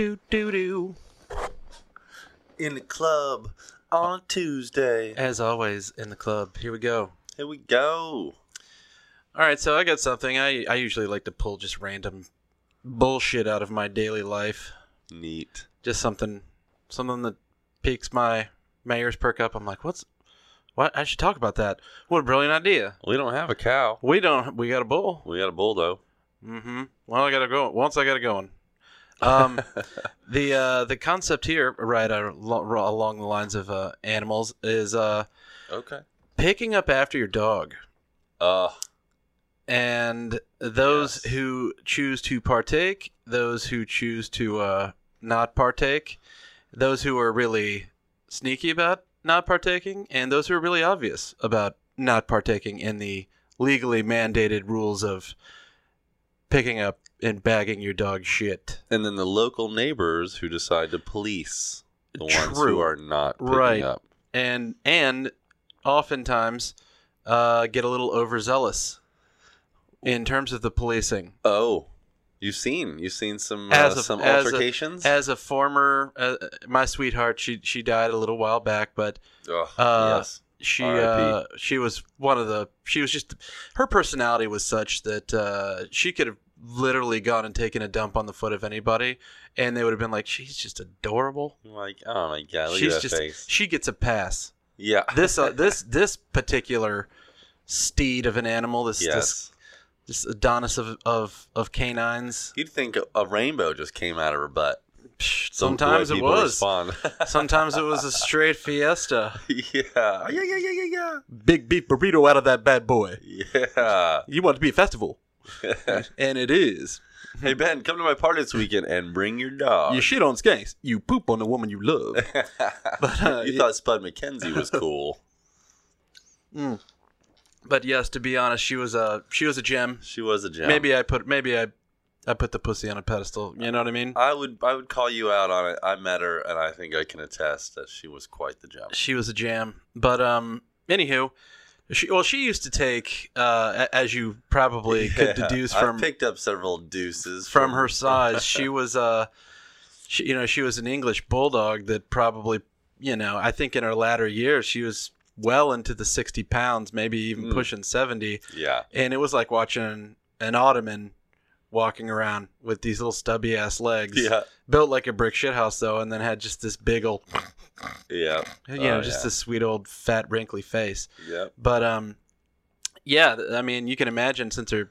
do do do do. In the club on Tuesday. As always in the club. Here we go. Here we go. All right, so I got something. I I usually like to pull just random bullshit out of my daily life. Neat. Just something something that piques my my ears perk up. I'm like, what's what? I should talk about that. What a brilliant idea. We don't have a cow. We don't. We got a bull. We got a bull though. Mm-hmm. Well, I gotta go. Once I got it going. Um, the uh, the concept here, right uh, along the lines of uh, animals, is uh, Okay. picking up after your dog. Uh And those Yes. who choose to partake, those who choose to uh, not partake, those who are really sneaky about not partaking, and those who are really obvious about not partaking in the legally mandated rules of picking up and bagging your dog shit. and then the local neighbors who decide to police the ones who are not picking Right. up. and and oftentimes uh, get a little overzealous in terms of the policing. Oh. You've seen you've seen some uh, As a- some as a- altercations? As a former, uh, my sweetheart, she she died a little while back, but Ugh, uh, yes. she uh, she was one of the she was just her personality was such that uh, she could have literally gone and taken a dump on the foot of anybody, and they would have been like, she's just adorable. Like, oh my god, look She's at just face. she gets a pass. Yeah. This uh, this this particular steed of an animal, this this yes. this Adonis of of of canines. You'd think a, a rainbow just came out of her butt. Psh, The way Sometimes it was. Respond. Sometimes it was a straight fiesta. yeah. Yeah, yeah, yeah, yeah, Big beef burrito out of that bad boy. yeah. Yeah. You want it to be a festival, and it is. hey Ben, come to my party this weekend and bring your dog. You shit on skanks. You poop on the woman you love. But, uh, you thought Spud MacKenzie was cool. but yes, to be honest, she was a she was a gem. She was a gem. Maybe I put maybe I I put the pussy on a pedestal. You know what I mean? I would I would call you out on it. I met her and I think I can attest that she was quite the gem. She was a jam. But um, anywho, she well she used to take uh as you probably could Yeah, deduce I from picked up several deuces from her size. She was uh, she, you know, she was an English bulldog that probably, you know, I think in her latter years she was well into the sixty pounds, maybe even Mm. pushing seventy, Yeah. and it was like watching an Ottoman walking around with these little stubby ass legs, Yeah. built like a brick shithouse though, and then had just this big old, Yeah. you know, Oh, just yeah. this sweet old fat wrinkly face. Yep. But um, yeah, I mean, you can imagine since her,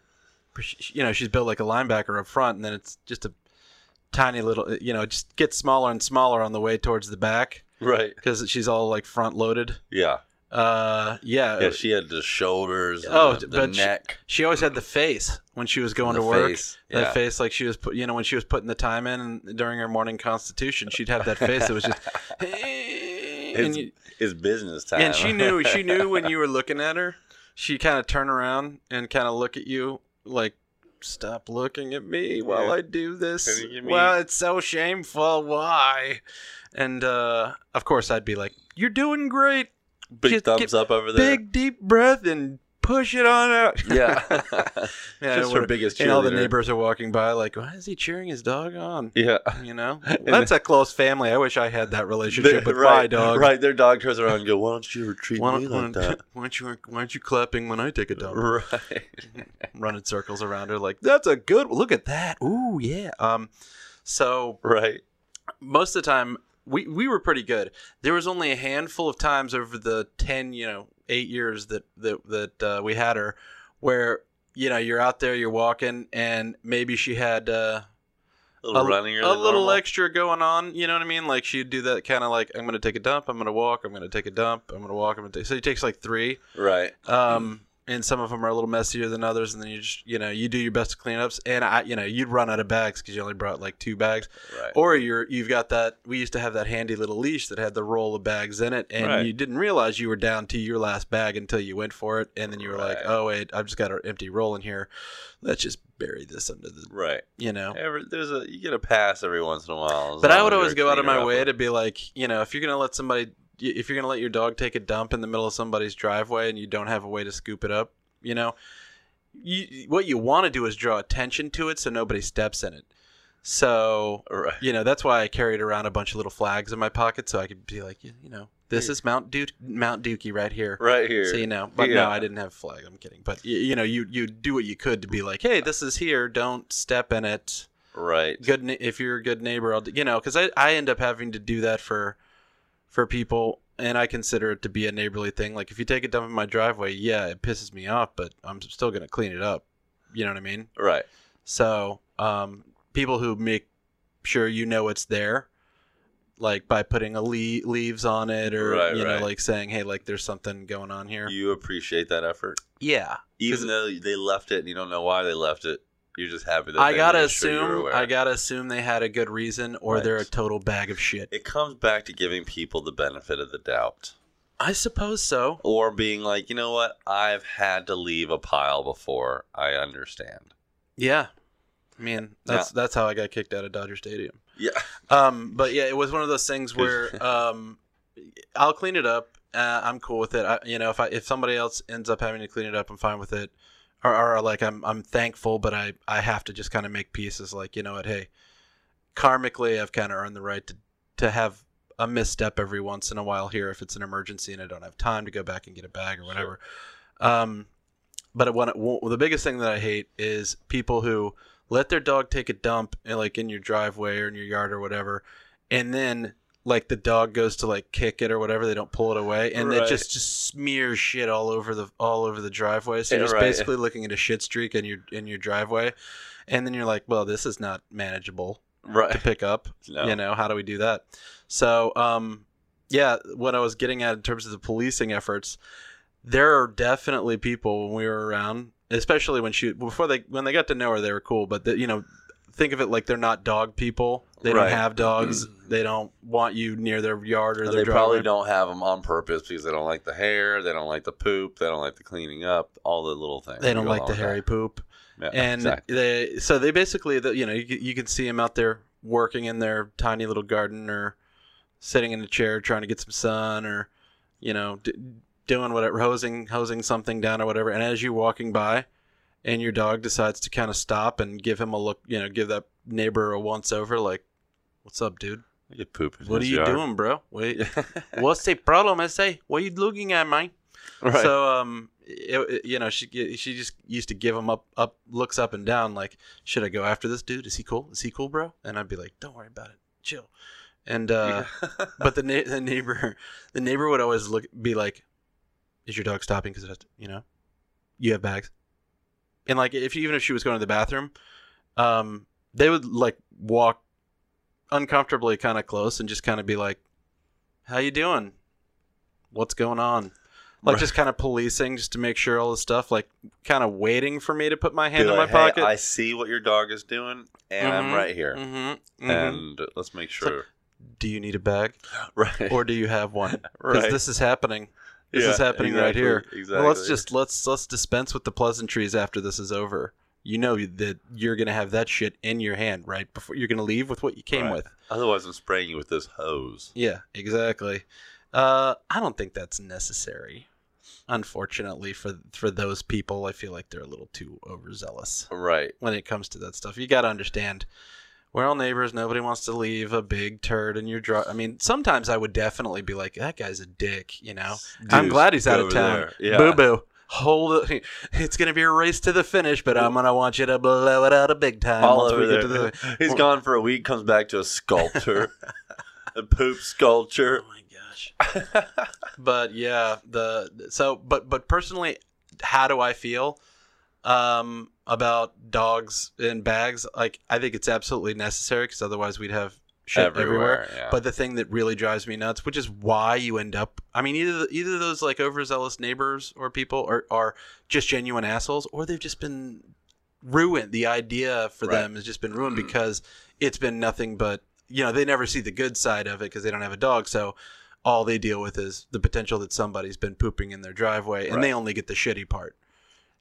you know, she's built like a linebacker up front, and then it's just a tiny little, you know, it just gets smaller and smaller on the way towards the back Right. because she's all like front loaded. Yeah. Uh, yeah. Yeah. She had the shoulders. And Oh, the, the but she- neck. she always had the face when she was going the to work. face. That Yeah. face, like she was, put, you know, when she was putting the time in and during her morning constitution, she'd have that face that was just, It's, you, it's business time. and she knew, she knew when you were looking at her. She kind of turn around and kind of look at you like, stop looking at me while Yeah. I do this. Looking at me. Well, it's so shameful. Why? And uh, of course, I'd be like, "You're doing great. Big just thumbs up over there. Big deep breath and push it on out." Yeah. Yeah, Just her biggest and all the neighbors are walking by, like, "Why is he cheering his dog on?" Yeah. You know, that's a close family. I wish I had that relationship with right, my dog. Right, their dog turns around and go, "Why don't you ever treat Why me why, like that?" why don't you why aren't you clapping when I take a dump? Right. Running circles around her, like that's a good. Look at that. Ooh yeah. Um, so Right. most of the time we we were pretty good. There was only a handful of times over the ten, you know, eight years that that that uh, we had her, where you know you're out there, you're walking, and maybe she had uh, A little a, a little normal. extra going on. You know what I mean? Like she'd do that kind of like I'm gonna take a dump, I'm gonna walk, I'm gonna take a dump, I'm gonna walk, I'm gonna take. So he takes like three. Right. Um, and some of them are a little messier than others, and then you just you know you do your best to clean ups, and I you know you'd run out of bags because you only brought like two bags, Right. or you're you've got that we used to have that handy little leash that had the roll of bags in it, and Right. you didn't realize you were down to your last bag until you went for it, and then you were like, oh wait, I've just got an empty roll in here, let's just bury this under the right. you know. Every, there's a you get a pass every once in a while. But I would always go out of my way to be like, you know, if you're gonna let somebody, if you're gonna let your dog take a dump in the middle of somebody's driveway and you don't have a way to scoop it up, you know, you what you want to do is draw attention to it so nobody steps in it. So Right. you know that's why I carried around a bunch of little flags in my pocket so I could be like, you you know, this is Mount Duke, Mount Dookie right here. Right here. So you know, but Yeah. no, I didn't have a flag. I'm kidding. But y- you know, you you do what you could to be like, hey, this is here. Don't step in it. Right. Good, if you're a good neighbor, I'll, you know, because I I end up having to do that for for people, and I consider it to be a neighborly thing. Like if you take a dump in my driveway, yeah, it pisses me off, but I'm still gonna clean it up. You know what I mean? Right. So, um, people who make sure you know it's there, like by putting a le- leaves on it, or Right, you right. know, like saying, "Hey, like there's something going on here." You appreciate that effort, yeah, even though they left it and you don't know why they left it. You're just happy that I gotta made sure assume. I gotta assume they had a good reason, or Right. they're a total bag of shit. It comes back to giving people the benefit of the doubt. I suppose so. Or being like, you know what? I've had to leave a pile before. I understand. Yeah, I mean that's that's how I got kicked out of Dodger Stadium. Yeah. Um, but yeah, it was one of those things where um, I'll clean it up. Uh, I'm cool with it. I, you know, if I if somebody else ends up having to clean it up, I'm fine with it. Or, or like I'm I'm thankful, but I I have to just kind of make pieces. Like you know what? Hey, karmically, I've kind of earned the right to to have a misstep every once in a while here if it's an emergency and I don't have time to go back and get a bag or whatever. Um, but one, one, the biggest thing that I hate is people who let their dog take a dump in, like in your driveway or in your yard or whatever, and then like the dog goes to like kick it or whatever, they don't pull it away, and it just just smears shit all over the all over the driveway. So you're just right. basically looking at a shit streak in your in your driveway, and then you're like, well, this is not manageable right. to pick up. No. You know, how do we do that? So, um, yeah, what I was getting at in terms of the policing efforts, there are definitely people when we were around, especially when she before they when they got to know her, they were cool. But the, you know, think of it like they're not dog people. They Right. don't have dogs. they don't want you near their yard or And their they probably don't have them on purpose because they don't like the hair, they don't like the poop, they don't like the cleaning up, all the little things. They don't like the hairy poop. Yeah, and exactly. they so they basically the, you know you, can- you can see them out there working in their tiny little garden or sitting in a chair trying to get some sun or you know d- doing whatever hosing hosing something down or whatever and as you're walking by and your dog decides to kind of stop and give him a look you know give that neighbor a once over like what's up dude They get poop. in what are you yard. doing bro wait what's the problem i say what are you looking at man?" right. so um, it, it- you know, she she just used to give him up up looks up and down like, should I go after this dude? Is he cool? Is he cool, bro? And I'd be like, don't worry about it, chill. And uh, but the na- the neighbor the neighbor would always look be like, is your dog stopping because you know, you have bags, and like if even if she was going to the bathroom, um, they would like walk uncomfortably kind of close and just kind of be like, how you doing? What's going on? Like Right. just kind of policing just to make sure all this stuff, like kind of waiting for me to put my Be hand in like, my "Hey, pocket. I see what your dog is doing, and I'm Mhm, right here. Mm-hmm, And let's make sure. do you need a bag right. or do you have one? Because right. this is happening. This Yeah, is happening right here. Exactly. Well, let's just let's let's dispense with the pleasantries after this is over. You know that you're gonna have that shit in your hand right before you're gonna leave with what you came Right. with. Otherwise, I'm spraying you with this hose. Yeah, exactly. Uh, I don't think that's necessary. Unfortunately for for those people, I feel like they're a little too overzealous Right. when it comes to that stuff. You got to understand. We're all neighbors. Nobody wants to leave a big turd in your draw. I mean, sometimes I would definitely be like, "That guy's a dick," you know. I'm glad he's out of town. Yeah. Boo boo. Hold it. It's gonna be a race to the finish, but I'm gonna want you to blow it out a big time. All over there. the. He's gone for a week, comes back to a sculpture, a poop sculpture. Oh my gosh. but yeah, the so but but personally, how do I feel um, about dogs in bags? Like I think it's absolutely necessary because otherwise we'd have shit everywhere. Everywhere. yeah. But the thing that really drives me nuts, which is why you end up, I mean, either either those like overzealous neighbors or people are, are just genuine assholes, or they've just been ruined. The idea for Right. them has just been ruined mm. because it's been nothing but you know they never see the good side of it because they don't have a dog, so all they deal with is the potential that somebody's been pooping in their driveway, and they only get the shitty part.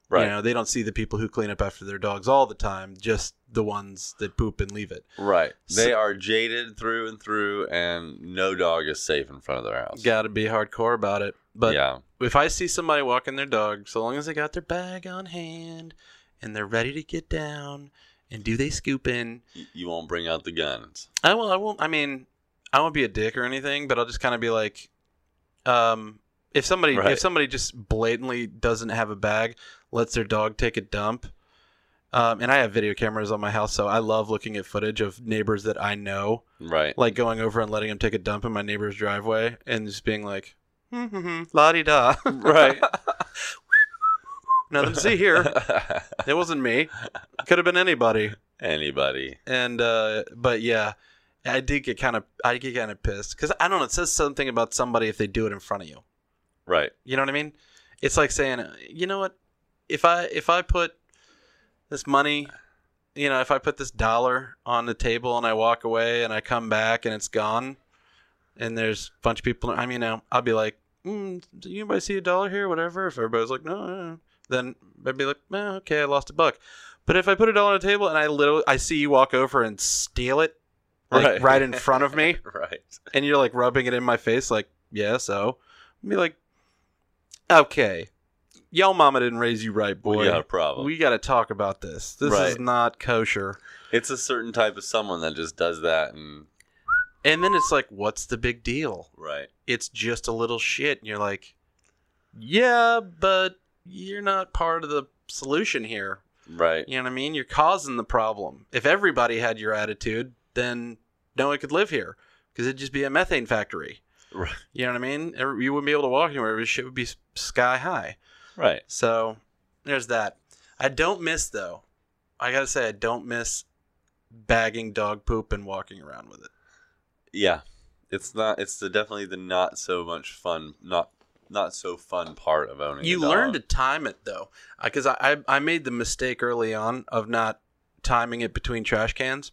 Right. You know, they don't see the people who clean up after their dogs all the time, just the ones that poop and leave it. Right. So- They are jaded through and through, and no dog is safe in front of their house. Got to be hardcore about it. But yeah. if I see somebody walking their dog, so long as they got their bag on hand and they're ready to get down And do they scoop in? You won't bring out the guns. I will. I won't. I mean, I won't be a dick or anything, but I'll just kind of be like, um, if somebody Right. if somebody just blatantly doesn't have a bag, lets their dog take a dump. Um, and I have video cameras on my house, so I love looking at footage of neighbors that I know, Right. like going over and letting them take a dump in my neighbor's driveway, and just being like, mm-hmm, la di da, Right. Nothing to see here. It wasn't me. It could have been anybody. Anybody. And uh, but yeah, I did get kind of I get kind of pissed because I don't know. It says something about somebody if they do it in front of you. Right. You know what I mean? It's like saying, you know what? If I if I put this money, you know, if I put this dollar on the table and I walk away and I come back and it's gone, and there's a bunch of people. I mean, I'll be like, mm, "Do you anybody see a dollar here?" Whatever. If everybody's like, "No,", no," then I'd be like, eh, "Okay, I lost a buck." But if I put a dollar on the table and I literally I see you walk over and steal it, like right, in front of me, right. and you're like rubbing it in my face, like, yeah, so. I'd be like, okay, y'all mama didn't raise you right, boy. We got a problem. We got to talk about this. This is Right. not kosher. it's a certain type of someone that just does that and And then it's like, what's the big deal? right. It's just a little shit. And you're like, yeah, but you're not part of the solution here. Right. You know what I mean? You're causing the problem. If everybody had your attitude, then no one could live here because it'd just be a methane factory. You know what I mean? You wouldn't be able to walk anywhere. Shit would be sky high. Right. So there's that. I don't miss though. I gotta say I don't miss bagging dog poop and walking around with it. Yeah. It's not it's the definitely the not so much fun not not so fun part of owning You a dog. You learn to time it though, because I, I I made the mistake early on of not timing it between trash cans.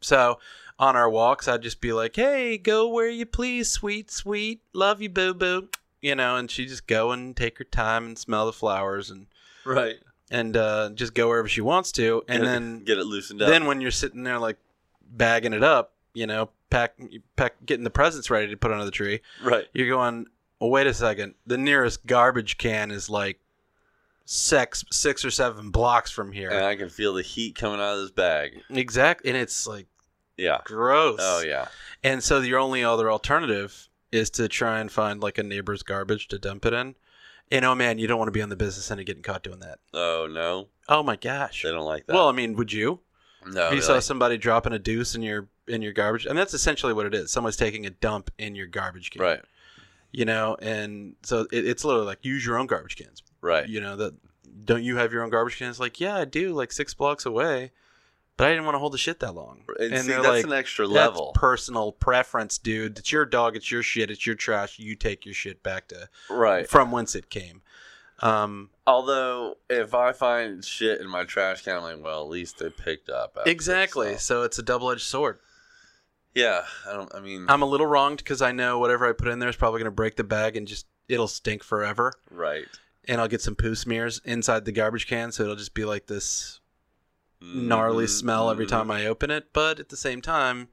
So on our walks, I'd just be like, "Hey, go where you please, sweet, sweet, love you, boo boo," you know, and she'd just go and take her time and smell the flowers and Right. and uh, just go wherever she wants to, and Get it- then get it loosened up. then when you're sitting there like bagging it up, you know, pack, pack, getting the presents ready to put under the tree, right. you're going. Well, wait a second. The nearest garbage can is like six, six or seven blocks from here. And I can feel the heat coming out of this bag. exactly, and it's like Yeah. gross. Oh yeah. And so your only other alternative is to try and find like a neighbor's garbage to dump it in. And oh man, you don't want to be on the business end of getting caught doing that. Oh no. Oh my gosh. They don't like that. Well, I mean, would you? no. if you they saw somebody dropping a deuce in your in your garbage, and that's essentially what it is. Someone's taking a dump in your garbage can, right. You know, and so it, it's literally like use your own garbage cans. Right. You know that don't you have your own garbage cans? Like, yeah, I do, like six blocks away, but I didn't want to hold the shit that long. And, see, that's like, an extra "That's level. personal preference, dude. It's your dog. It's your shit. It's your trash. You take your shit back to right. from whence it came. Um, Although, if I find shit in my trash can, I'm like, well, at least they picked up. exactly. this, So it's a double edged sword. Yeah. I don't. I mean. I'm a little wronged because I know whatever I put in there is probably going to break the bag and just it'll stink forever. right. And I'll get some poo smears inside the garbage can, so it'll just be like this gnarly Mhm, smell every mhm. time I open it. But at the same time,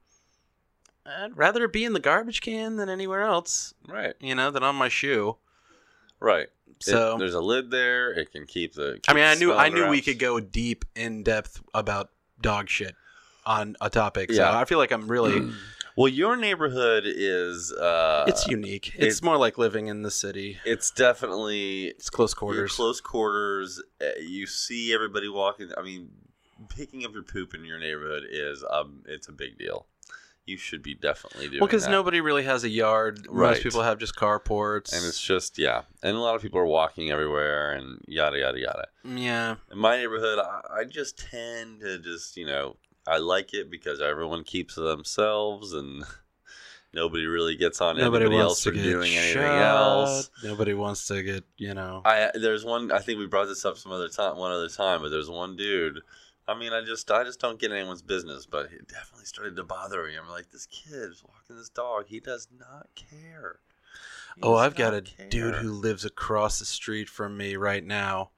I'd rather it be in the garbage can than anywhere else, Right. you know, than on my shoe. Right. It- So there's a lid there. It can keep the. I mean, I knew I knew we could go deep in depth about dog shit on a topic. So Yeah. I feel like I'm really Well, your neighborhood is. Uh, it's unique. It's it- more like living in the city. It's definitely It's close quarters. close quarters. uh, You see everybody walking. I mean, picking up your poop in your neighborhood is um, it's a big deal. You should be definitely doing Well, because nobody really has a yard. Right. Most people have just carports. and it's just yeah, and a lot of people are walking everywhere and yada yada yada. yeah, In my neighborhood, I, I just tend to just you know I like it because everyone keeps to themselves and nobody really gets on nobody anybody else for doing anything else. Nobody wants to get you know. I there's one I think we brought this up some other time one other time, but there's one dude. I mean, I just I just don't get anyone's business, but it definitely started to bother me. I'm like, this kid is walking this dog. He does not care. He oh, I've got a not dude who lives across the street from me right now,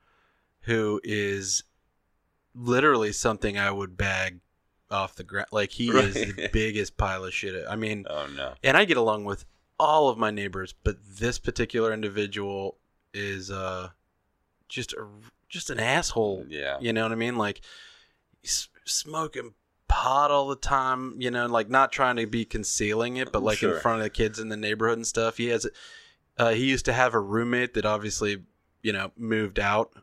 who is literally something I would bag off the ground. Like he is the biggest pile of shit. I mean, Oh no. and I get along with all of my neighbors, but this particular individual is uh just a just an asshole. Yeah. You know what I mean? Like he's smoking pot all the time, you know, like not trying to be concealing it, but like Sure. in front of the kids in the neighborhood and stuff. He has, uh, he used to have a roommate that obviously, you know, moved out.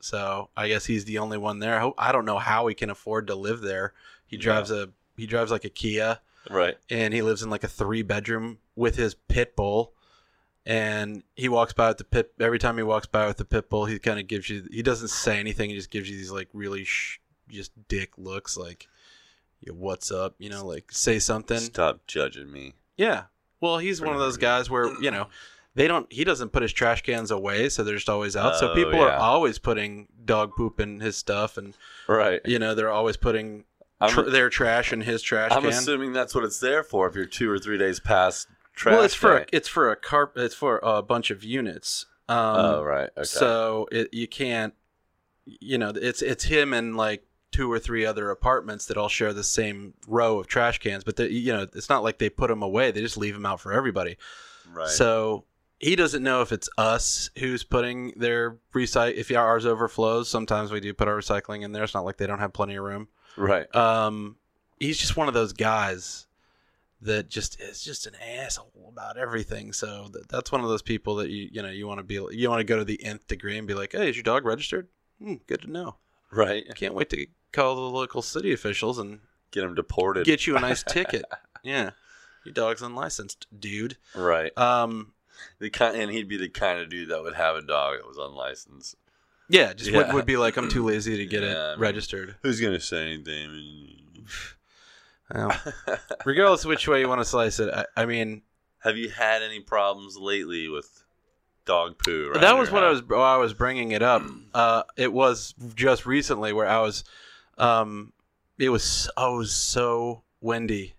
So I guess he's the only one there. I don't know how he can afford to live there. He Yeah. drives a he drives like a Kia Right. and he lives in like a three bedroom with his pit bull and he walks by with the pit every time he walks by with the pit bull he kind of gives you he doesn't say anything he just gives you these like really sh- just dick looks like yeah, what's up you know like say something Stop judging me. yeah well he's one of those guys where you know they don't he doesn't put his trash cans away so they're just always out so Oh, people are yeah. always putting dog poop in his stuff and Right. you know they're always putting I'm, tr- their trash in his trash I'm can assuming that's what it's there for. If you're two or three days past trash. well, it's for a, day. it's for a carp. It's for a bunch of units. Um, oh right. Okay. So it, you can't, you know, it's it's him and like two or three other apartments that all share the same row of trash cans. But they, you know, it's not like they put them away; they just leave them out for everybody. right. So he doesn't know if it's us who's putting their recycle. If ours overflows, sometimes we do put our recycling in there. It's not like they don't have plenty of room. right. Um, he's just one of those guys that just is just an asshole about everything. So th- that's one of those people that you you know you want to be you want to go to the nth degree and be like, hey, is your dog registered? Hmm, good to know. Right. Can't wait to call the local city officials and Get them deported. get you a nice ticket. Yeah, your dog's unlicensed, dude. right. Um, The kind, and he'd be the kind of dude that would have a dog that was unlicensed. yeah, just Would, Yeah. would be like, I'm too lazy to get Yeah, I it mean- registered. Who's gonna say anything? Well, regardless of which way you want to slice it, I, I mean, Have you had any problems lately with dog poo? around that was what I was why I was bringing it up. Uh, it was just recently where I was, um, it was oh, it was so windy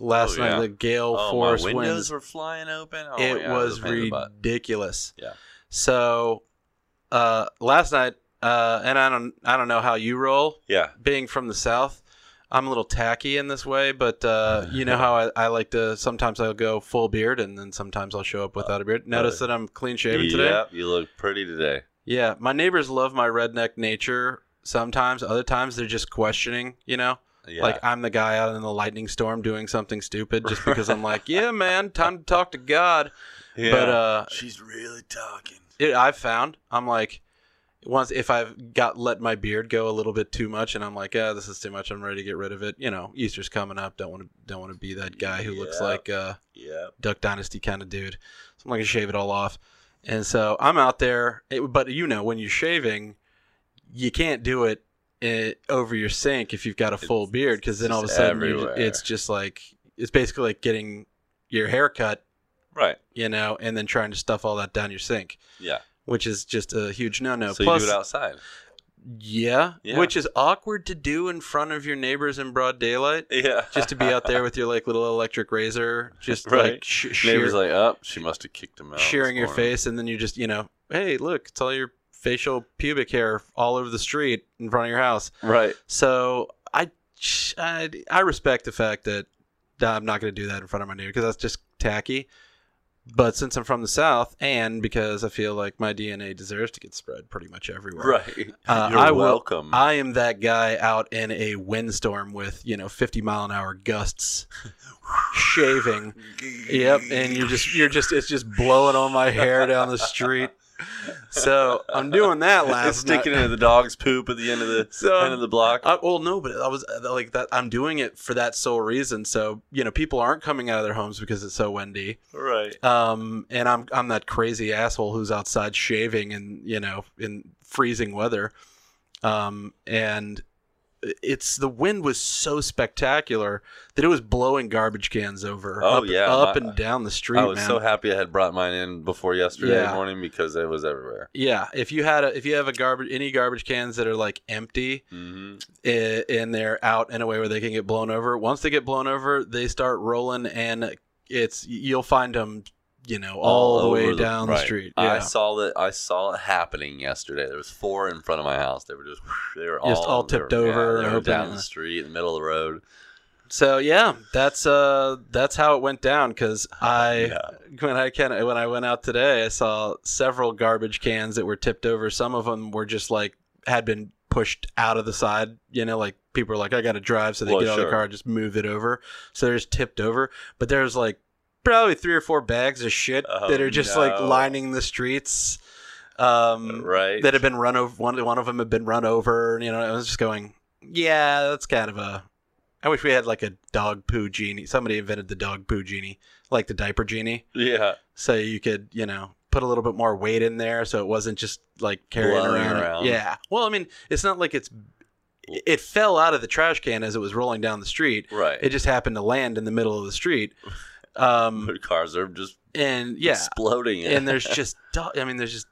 last Oh, yeah. night. The gale Oh, force my windows winds. were flying open. Oh, it yeah, was a pain in the butt. ridiculous. Yeah. So, uh, last night, uh, and I don't I don't know how you roll. Yeah. Being from the south. I'm a little tacky in this way, but uh, you know how I, I like to. Sometimes I'll go full beard, and then sometimes I'll show up without a beard. Notice that I'm clean shaven today. Yep, you look pretty today. Yeah, my neighbors love my redneck nature. Sometimes, other times they're just questioning. You know, Yeah. like I'm the guy out in the lightning storm doing something stupid just because I'm like, yeah, man, time to talk to God. yeah. But uh, she's really talking. it, I've found I'm like, once if I've got let my beard go a little bit too much, and I'm like, yeah, this is too much. I'm ready to get rid of it. You know, Easter's coming up. Don't want to don't want to be that guy who looks Yeah. like uh. Duck Dynasty kind of dude. So I'm gonna shave it all off. And so I'm out there, it, but you know, when you're shaving, you can't do it eh, over your sink if you've got a full It's beard, because then all of a sudden it's just like it's basically like getting your hair cut, Right. you know, and then trying to stuff all that down your sink, Yeah. Which is just a huge no-no. so Plus, you do it outside. yeah, Yeah. which is awkward to do in front of your neighbors in broad daylight. Yeah. Just to be out there with your like little electric razor, just Right. like sh- shear- Neighbor's like, oh, she must have kicked him out. shearing your face, and then you just, you know, hey, look, it's all your facial pubic hair all over the street in front of your house. Right. So I, I, I respect the fact that I'm not going to do that in front of my neighbor because that's just tacky. But since I'm from the South, and because I feel like my DNA deserves to get spread pretty much everywhere, Right. Uh, You're I will- welcome. I am that guy out in a windstorm with you know 50 mile an hour gusts, shaving. Yep, and you're just you're just it's just blowing on my hair down the street. So I'm doing that last it's sticking night. into the dog's poop at the end of the So, end of the block. I, well, no, but I was uh, like that. I'm doing it for that sole reason. So you know, people aren't coming out of their homes because it's so windy. right. Um, and I'm I'm that crazy asshole who's outside shaving and you know in freezing weather. Um, and it's the wind was so spectacular that it was blowing garbage cans over. Oh, up, yeah, up my- and down the street. I was man. so happy I had brought mine in before yesterday Yeah. morning because it was everywhere. Yeah, if you had a if you have a garbage any garbage cans that are like empty hmm i- and they're out in a way where they can get blown over, once they get blown over, they start rolling and it's you'll find them, you know, all, the way down the right. street. I saw that. I saw it happening yesterday. There was four in front of my house. They were just they were Just all were- tipped over they were down the street, in the middle of the road. So yeah, that's uh that's how it went down because I Yeah. when I can when I went out today, I saw several garbage cans that were tipped over. Some of them were just like had been pushed out of the side. You know, like people are like, I got to drive, so they Well, get out of the car, just move it over. So they're just tipped over. But there's like probably three or four bags of shit Oh, that are just like lining the streets. Um, right. that have been run over. One, one of them had been run over. and You know, I was just going, yeah, that's kind of a. I wish we had like a dog poo genie. Somebody invented the dog poo genie, like the diaper genie, yeah. so you could, you know, put a little bit more weight in there, so it wasn't just like carrying around. around. Yeah. Well, I mean, it's not like it's. It fell out of the trash can as it was rolling down the street. Right. It just happened to land in the middle of the street. Um, cars are just and yeah, exploding. and there's just I mean there's just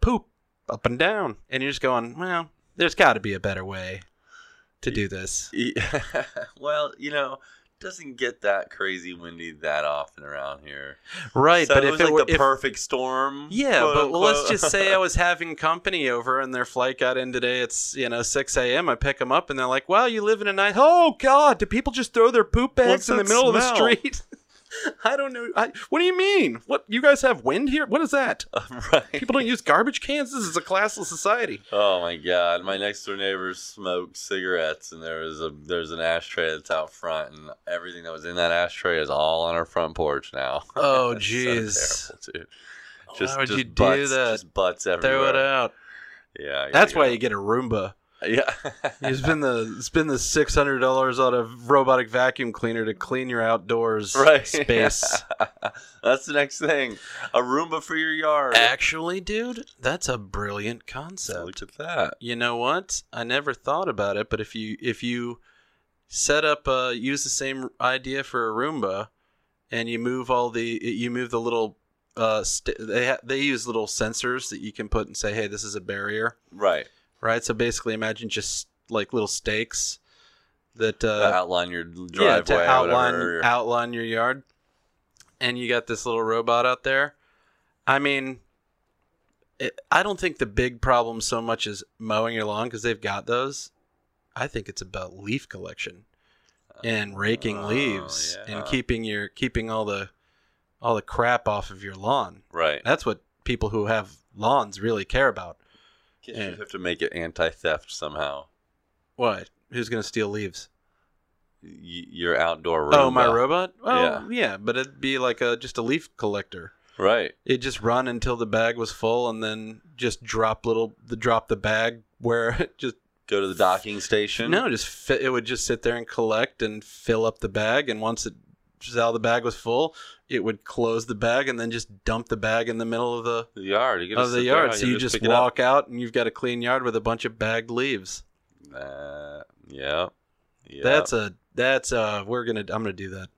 poop up and down and you're just going well there's got to be a better way to do this Yeah. well, you know, doesn't get that crazy windy that often around here. right So but it if was it were the if, perfect storm. yeah but well, let's just say i was having company over and their flight got in today it's you know 6 a.m i pick them up and they're like wow you live in a nice oh god do people just throw their poop bags What's in the middle of the street i don't know I, what do you mean what you guys have wind here what is that right. people don't use garbage cans this is a classless society Oh my god! My next door neighbors smoked cigarettes, and there was a there's an ashtray that's out front, and everything that was in that ashtray is all on our front porch now. Oh, jeez. so dude. Just, Why would just you do butts, that? Just butts everywhere. throw it out Yeah, that's why you get a roomba. Yeah. You spend the spend the six hundred dollars on a robotic vacuum cleaner to clean your outdoors right space. that's the next thing. A Roomba for your yard. Actually, dude, that's a brilliant concept. look at that. You know what? I never thought about it, but if you if you set up uh, use the same idea for a Roomba, and you move all the you move the little uh, st- they ha- they use little sensors that you can put and say, hey, this is a barrier, Right. Right? So basically, imagine just like little stakes that uh, To outline your driveway. yeah, to outline whatever. outline your yard, and you got this little robot out there. I mean, it, I don't think the big problem so much is mowing your lawn because they've got those. I think it's about leaf collection and raking Oh, leaves and keeping your keeping all the all the crap off of your lawn. Right. That's what people who have lawns really care about. Guess Yeah. you have to make it anti-theft somehow. What? Who's going to steal leaves? Y- your outdoor robot. Oh, my robot? Oh, Yeah. yeah, but it'd be like a just a leaf collector. Right. It'd just run until the bag was full and then just drop little the drop the bag where it just Go to the docking station. no just fit, it would just sit there and collect and fill up the bag and once it how the bag was full it would close the bag and then just dump the bag in the middle of the The yard. Of the yard so you just up. walk out and you've got a clean yard with a bunch of bagged leaves Uh, yeah. Yeah. that's a that's uh we're gonna i'm gonna do that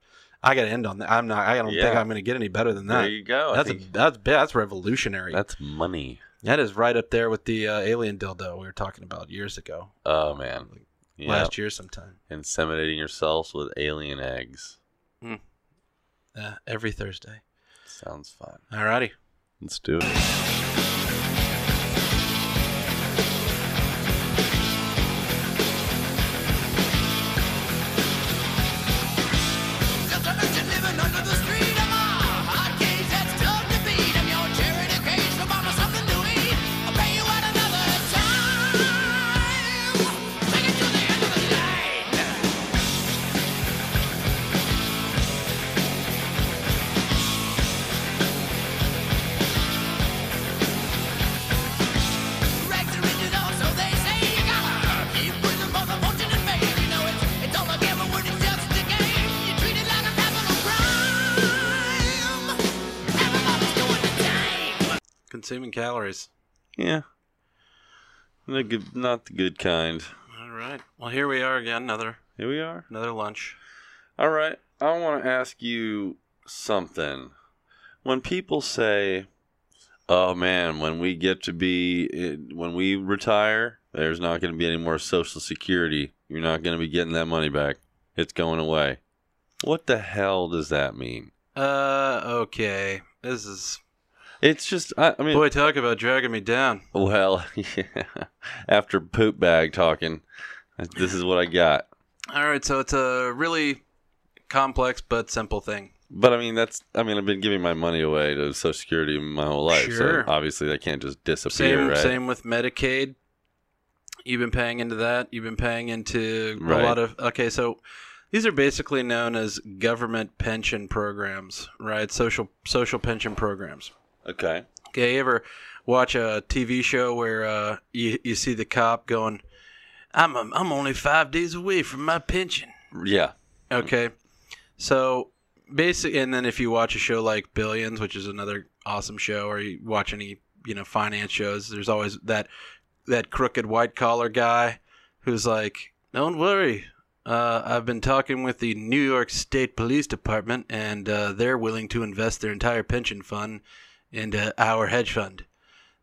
i gotta end on that i'm not i don't think i'm gonna get any better than that. there you go. That's a, that's that's revolutionary that's money. That is right up there with the uh, alien dildo we were talking about years ago, Oh man. Yeah. last year sometime. Inseminating yourselves with alien eggs. Uh, every Thursday. Sounds fun. Alrighty. Let's do it. The good, not the good kind. All right. Well, here we are again. Another Here we are. another lunch. All right. I want to ask you something. When people say, "Oh man, when we get to be eh, when we retire, there's not going to be any more social security. You're not going to be getting that money back. It's going away." What the hell does that mean? Uh, okay. This is It's just I, I mean, boy talk about dragging me down. well, yeah. After poop bag talking, this is what I got. All right. So it's a really complex but simple thing. But I mean, that's I mean, I've been giving my money away to Social Security my whole life, Sure. so obviously that can't just disappear, Same right? same with Medicaid. You've been paying into that. You've been paying into Right. a lot of. Okay, so these are basically known as government pension programs, right? Social social pension programs. Okay. Okay, you ever watch a TV show where uh, you you see the cop going, "I'm I'm only five days away from my pension." Yeah. Okay, so basically, and then if you watch a show like Billions, which is another awesome show, or you watch any you know finance shows, there's always that that crooked white collar guy who's like, "Don't worry, uh, I've been talking with the New York State Police Department, and uh, they're willing to invest their entire pension fund into our hedge fund.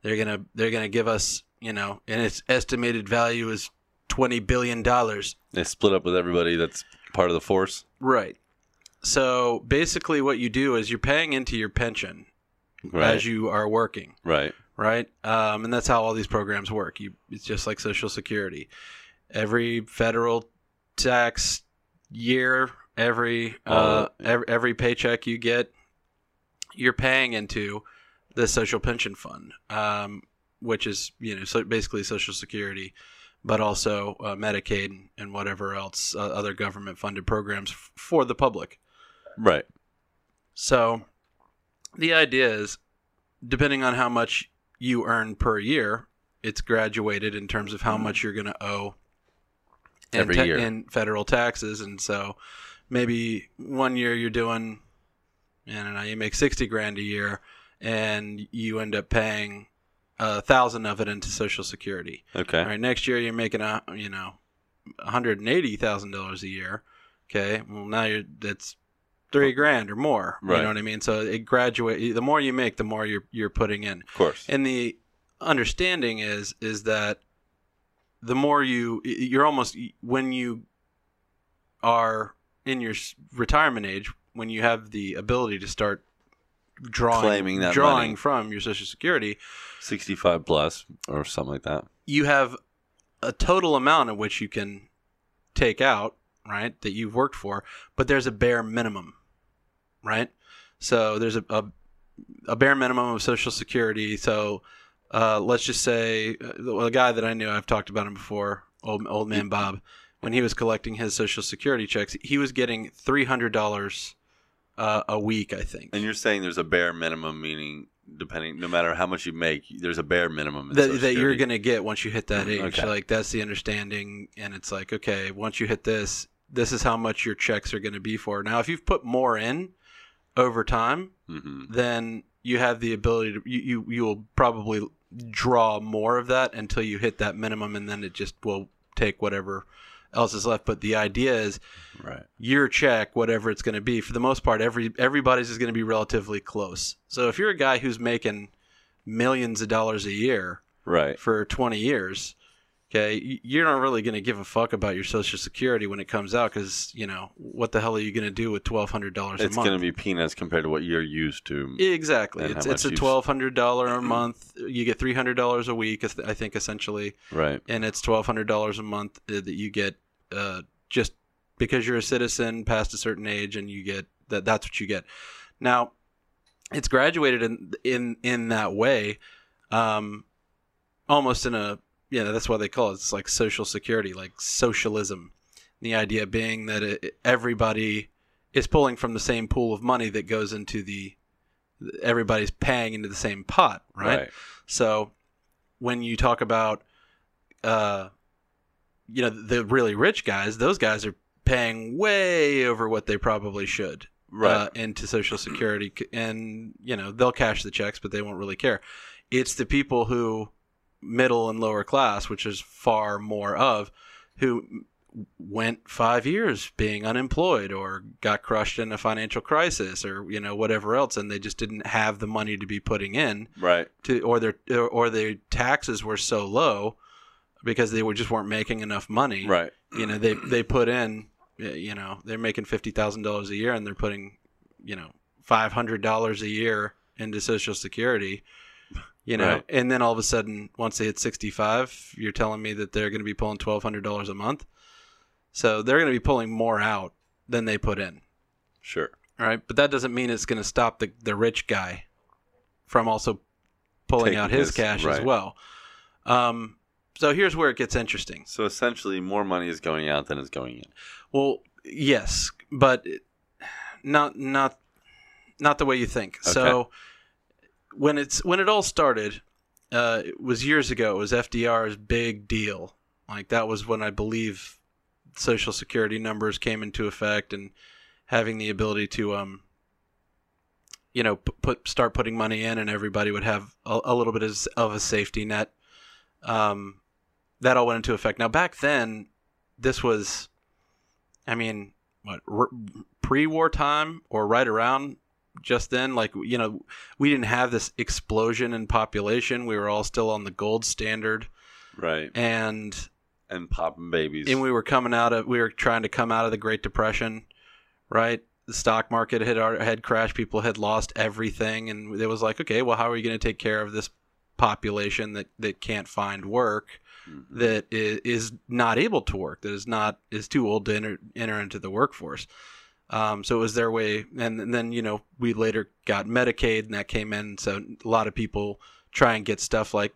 They're gonna they're gonna give us, you know, and its estimated value is twenty billion dollars." They split up with everybody that's part of the force. Right. So basically, what you do is you're paying into your pension Right. as you are working, right. right? Um, and that's how all these programs work. You, it's just like Social Security. Every federal tax year, every uh, Oh. every, every paycheck you get, you're paying into the social pension fund, um, which is you know so basically Social Security, but also uh, Medicaid and, and whatever else uh, other government funded programs f- for the public. Right. So the idea is depending on how much you earn per year, it's graduated in terms of how much you're going to owe in, Every ta- year. in federal taxes. And so maybe one year you're doing, I don't know, you make 60 grand a year and you end up paying a thousand of it into Social Security. Okay. All right, next year you're making a you know, one hundred and eighty thousand dollars a year. Okay, well now you're that's three grand or more. Right. You know what I mean? So it graduate. The more you make, the more you're you're putting in. Of course. And the understanding is is that the more you you're almost when you are in your retirement age when you have the ability to start drawing Claiming that drawing money. from your social security 65 plus or something like that. you have a total amount of which you can take out, right, that you've worked for, but there's a bare minimum, right? So there's a, a, a bare minimum of Social Security. So uh, let's just say uh, the, the guy that I knew, I've talked about him before, old, old man Bob, when he was collecting his Social Security checks, he was getting $300 uh, a week, I think. And you're saying there's a bare minimum, meaning depending, no matter how much you make, there's a bare minimum in that, that you're going to get once you hit that age. Okay. Like that's the understanding, and it's like okay, once you hit this, this is how much your checks are going to be for. Now, if you've put more in over time, Mhm. then you have the ability to you you, you will probably draw more of that until you hit that minimum, and then it just will take whatever else is left. But the idea is Right. your check, whatever it's going to be, for the most part, every everybody's is going to be relatively close. So if you're a guy who's making millions of dollars a year Right. for 20 years, okay, you're not really going to give a fuck about your social security when it comes out because, you know, what the hell are you going to do with $1,200 a It's month? going to be peanuts compared to what you're used to. Exactly. It's, it's a $1,200 a month. You get $300 a week, I think, essentially. Right. And it's $1,200 a month uh, that you get uh, just because you're a citizen past a certain age and you get that that's what you get. Now, it's graduated in in in that way um almost in a yeah, that's why they call it it's like social security, like socialism. The idea being that it, everybody is pulling from the same pool of money that goes into the everybody's paying into the same pot, right? Right. So when you talk about, uh, you know, the really rich guys, those guys are paying way over what they probably should Right. uh, into Social Security, and you know they'll cash the checks, but they won't really care. It's the people who middle and lower class, which is far more of, who went five years being unemployed or got crushed in a financial crisis or you know whatever else, and they just didn't have the money to be putting in right. to or their or, their taxes were so low because they were just weren't making enough money. Right. You know, they they put in you know, they're making fifty thousand dollars a year and they're putting, you know, five hundred dollars a year into social security. You know, Right. and then all of a sudden, once they hit sixty-five, you're telling me that they're going to be pulling twelve hundred dollars a month. So they're going to be pulling more out than they put in. Sure. All right, but that doesn't mean it's going to stop the the rich guy from also pulling Taking out his, his- cash as well. Um, so here's where it gets interesting. So essentially, more money is going out than is going in. Well, yes, but not not not the way you think. So Okay. When it's when it all started, uh, it was years ago. It was FDR's big deal. Like that was when I believe Social Security numbers came into effect and having the ability to um you know put start putting money in and everybody would have a, a little bit of, a safety net. Um, that all went into effect. Now back then, this was, I mean, what r- pre-war time or right around just then like you know we didn't have this explosion in population we were all still on the gold standard Right. and And popping babies. and we were coming out of we were trying to come out of the great depression right the stock market had had crashed people had lost everything and it was like okay well how are you going to take care of this population that that can't find work Mhm. that is, is not able to work, that is not is too old to enter, enter into the workforce. Um, so it was their way, and, and then you know we later got Medicaid, and that came in. So a lot of people try and get stuff like,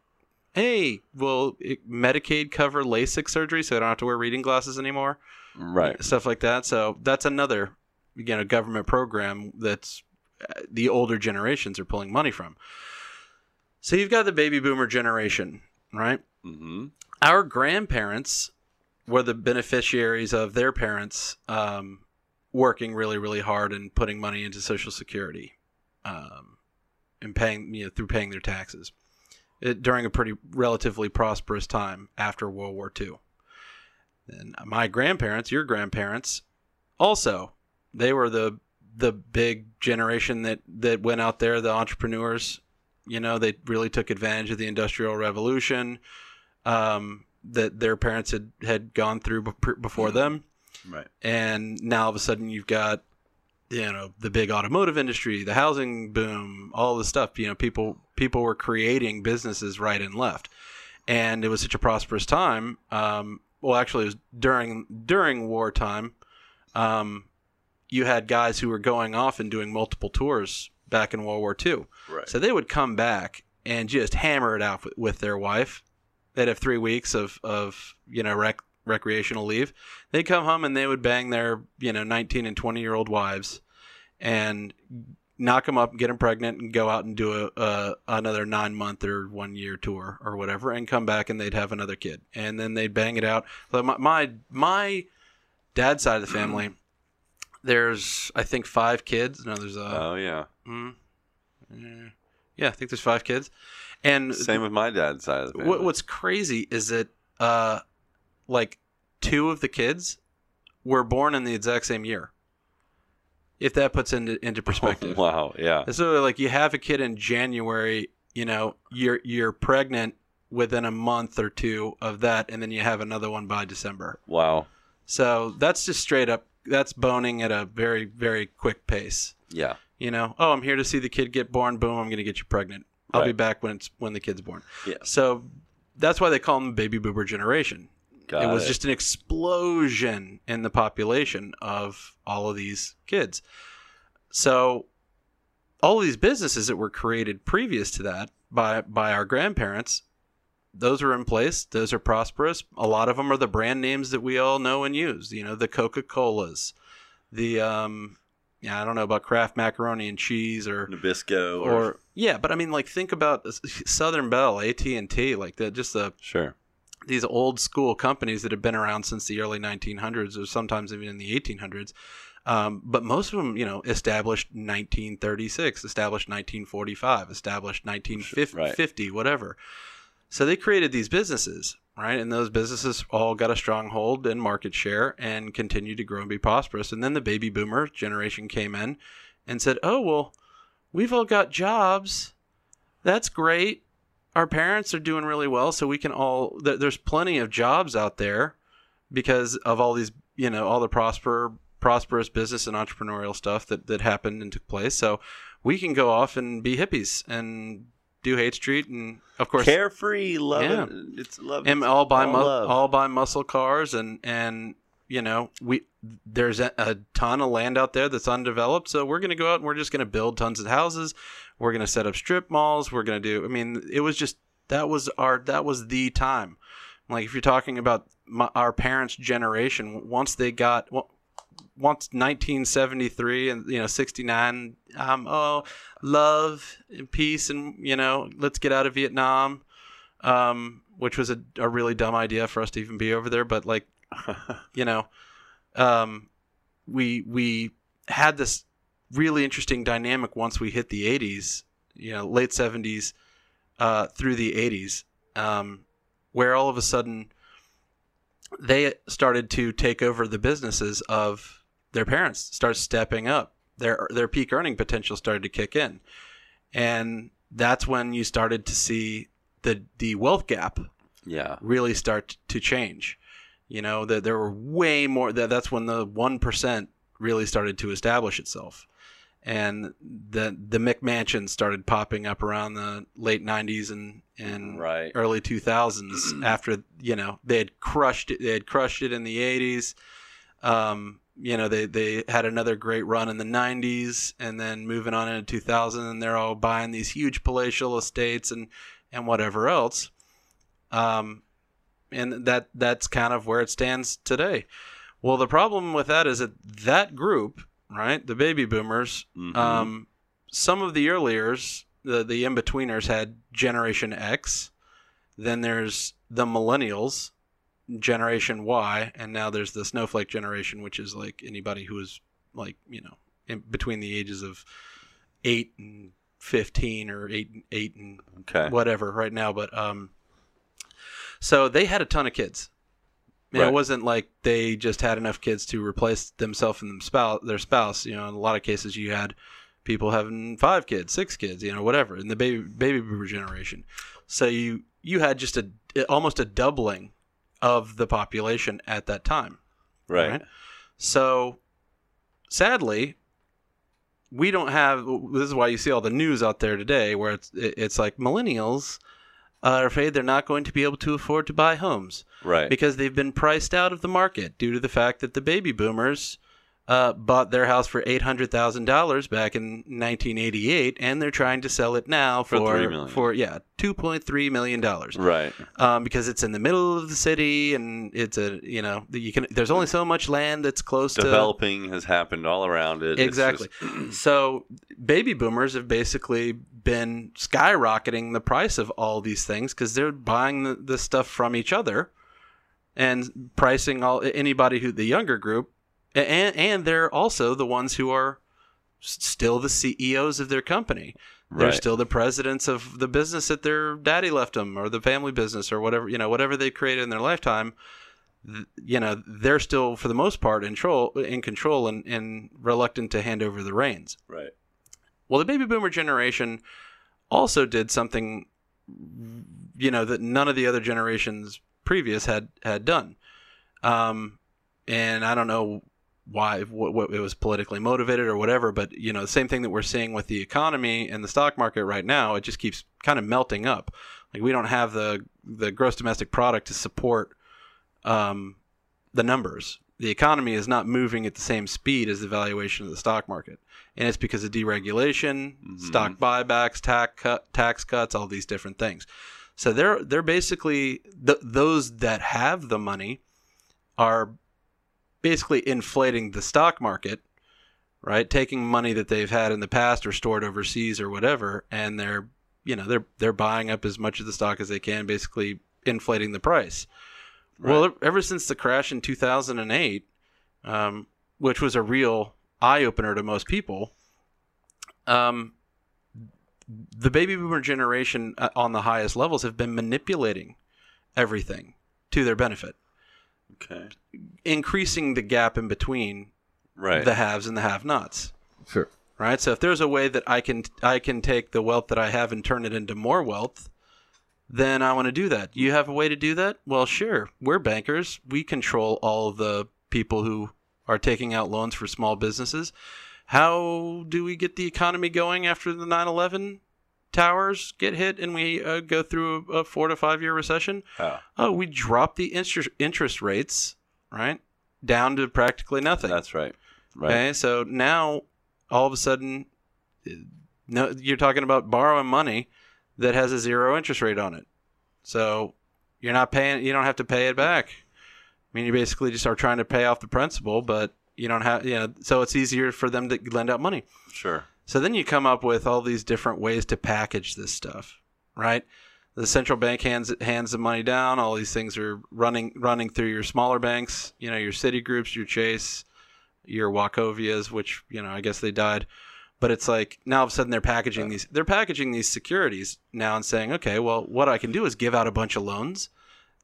"Hey, will it, Medicaid cover LASIK surgery, so I don't have to wear reading glasses anymore?" Right. Stuff like that. So that's another, you know, government program that's uh, the older generations are pulling money from. So you've got the baby boomer generation, right? Mm-hmm. our grandparents were the beneficiaries of their parents um, working really, really hard and putting money into Social Security um, and paying, you know, through paying their taxes it, during a pretty relatively prosperous time after World War II. And my grandparents, your grandparents, also they were the the big generation that that went out there, the entrepreneurs. You know, they really took advantage of the Industrial Revolution um, that their parents had, had gone through be- before them. Right. And now all of a sudden you've got, you know, the big automotive industry, the housing boom, all this stuff. You know, people people were creating businesses right and left, and it was such a prosperous time. Um, well, actually, it was during during wartime. Um, you had guys who were going off and doing multiple tours back in World War II. Right. So they would come back and just hammer it out with, with their wife. They'd have three weeks of, of you know rec- recreational leave. They'd come home and they would bang their you know 19 and 20 year old wives and knock them up get them pregnant and go out and do a, a another nine month or one year tour or whatever and come back and they'd have another kid and then they'd bang it out. But my my, my dad's side of the family. There's, I think, five kids. No, there's a. oh yeah. Mm. Yeah. Yeah, I think there's five kids. And Same with my dad's side of the family. what, what's crazy is that uh, like two of the kids were born in the exact same year. If that puts into into oh, perspective. wow. Yeah. So like you have a kid in January, you know, you're you're pregnant within a month or two of that, and then you have another one by December. Wow. So that's just straight up. That's boning at a very very quick pace. Yeah. You know, oh, I'm here to see the kid get born. Boom, I'm going to get you pregnant. I'll be back when it's when the kid's born. Yeah. So that's why they call them baby boomer generation. Got it it. was just an explosion in the population of all of these kids. So all of these businesses that were created previous to that by by our grandparents, those are in place. Those are prosperous. A lot of them are the brand names that we all know and use. You know, the Coca Colas, the um, yeah, I don't know about Kraft macaroni and cheese or Nabisco or, or yeah, but I mean, like think about Southern Bell, AT and T, like the just the sure. These old school companies that have been around since the early 1900s or sometimes even in the 1800s. Um, but most of them, you know, established 1936, established 1945, established 1950, whatever. So they created these businesses, right? And those businesses all got a stronghold and market share and continued to grow and be prosperous. And then the baby boomer generation came in and said, oh, well, we've all got jobs. That's great our parents are doing really well so we can all th- there's plenty of jobs out there because of all these you know all the prosper prosperous business and entrepreneurial stuff that that happened and took place so we can go off and be hippies and do Haight Street and of course Carefree, love Yeah. it. It's love. and all buy all mu- all buy muscle cars and and you know we there's a, a ton of land out there that's undeveloped so we're going to go out and we're just going to build tons of houses we're to set up strip malls we're to do i mean it was just that was our that was the time Like if you're talking about my, our parents' generation, once they got well, once 1973 and you know 69, um, oh, love and peace and you know let's get out of Vietnam, um, which was a, a really dumb idea for us to even be over there. But like you know, um, we we had this really interesting dynamic once we hit the 80s, you know, late 70s uh, through the 80s, um, where all of a sudden they started to take over the businesses of their parents, start stepping up. Their their peak earning potential started to kick in, and that's when you started to see the the wealth gap Yeah. really start to change. You know that there were way more. That that's when the one percent really started to establish itself, and the the McMansions started popping up around the late '90s and and Right. early 2000s. after you know they had crushed it, they had crushed it in the '80s. Um, you know they they had another great run in the '90s, and then moving on into 2000, and they're all buying these huge palatial estates and and whatever else. Um, and that that's kind of where it stands today. Well, the problem with that is that that group, right, the baby boomers, Mhm. um, some of the earliers, the the in betweeners had Generation X. Then there's the millennials, Generation Y, and now there's the snowflake generation, which is like anybody who is like you know in between the ages of eight and fifteen or eight and eight and okay. whatever right now but um so they had a ton of kids Right. it wasn't like they just had enough kids to replace themselves and them spouse, their spouse you know in a lot of cases you had people having five kids six kids you know whatever in the baby baby boomer generation so you you had just a almost a doubling of the population at that time Right. right? So, sadly, we don't have. This is why you see all the news out there today, where it's it's like millennials are afraid they're not going to be able to afford to buy homes Right. because they've been priced out of the market due to the fact that the baby boomers uh, bought their house for eight hundred thousand dollars back in nineteen eighty eight, and they're trying to sell it now For for $3 million. for yeah two point three million dollars right. um, because it's in the middle of the city and it's a you know you can there's only so much land that's close to Developing has happened all around it. Exactly just- so baby boomers have basically been skyrocketing the price of all these things because they're buying the, the stuff from each other and pricing all anybody who the younger group and and they're also the ones who are still the CEOs of their company they're Right. still the presidents of the business that their daddy left them or the family business or whatever you know whatever they created in their lifetime you know they're still for the most part in control in control and, and reluctant to hand over the reins right. well the baby boomer generation also did something you know that none of the other generations previous had had done um and i don't know why what, what it was politically motivated or whatever but you know the same thing that we're seeing with the economy and the stock market right now it just keeps kind of melting up like we don't have the the gross domestic product to support um the numbers the economy is not moving at the same speed as the valuation of the stock market and it's because of deregulation, Mhm. stock buybacks, tax cut, tax cuts, all these different things. So they're they're basically th- those that have the money are basically inflating the stock market, right? Taking money that they've had in the past or stored overseas or whatever, and they're you know they're they're buying up as much of the stock as they can, basically inflating the price. Well, ever since the crash in 2008, um, which was a real eye opener to most people, um, the baby boomer generation uh, on the highest levels have been manipulating everything to their benefit, Okay. increasing the gap in between Right. the haves and the have-nots. sure. Right. So if there's a way that I can I can take the wealth that I have and turn it into more wealth, then I want to do that. You have a way to do that? Well, sure. We're bankers. We control all of the people who are taking out loans for small businesses. How do we get the economy going after the 9/11 towers get hit and we uh, go through a, a 4 to 5 year recession? Oh, Oh, we drop the interest interest rates, right? Down to practically nothing. that's right. Right. Okay, so now all of a sudden, uh, no, you're talking about borrowing money that has a zero interest rate on it. So, you're not paying. You don't have to pay it back. I mean, you basically just are trying to pay off the principal, but you don't have. You know, so it's easier for them to lend out money. Sure. So then you come up with all these different ways to package this stuff, right? The central bank hands hands the money down. All these things are running running through your smaller banks. You know, your Citigroups, your Chase, your Wachovias, which you know I guess they died. But it's like now all of a sudden they're packaging these they're packaging these securities now and saying, okay, well, what I can do is give out a bunch of loans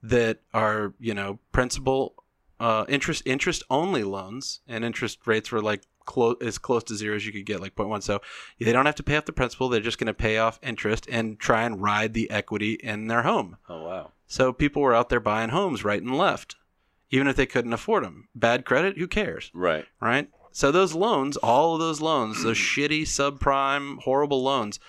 that are you know principal uh, interest interest only loans, and interest rates were like close as close to zero as you could get, like 0.1. So they don't have to pay off the principal; they're just going to pay off interest and try and ride the equity in their home. Oh wow. So people were out there buying homes right and left, even if they couldn't afford them. Bad credit, who cares, Right. right? So those loans, all of those loans, those shitty subprime, horrible loans.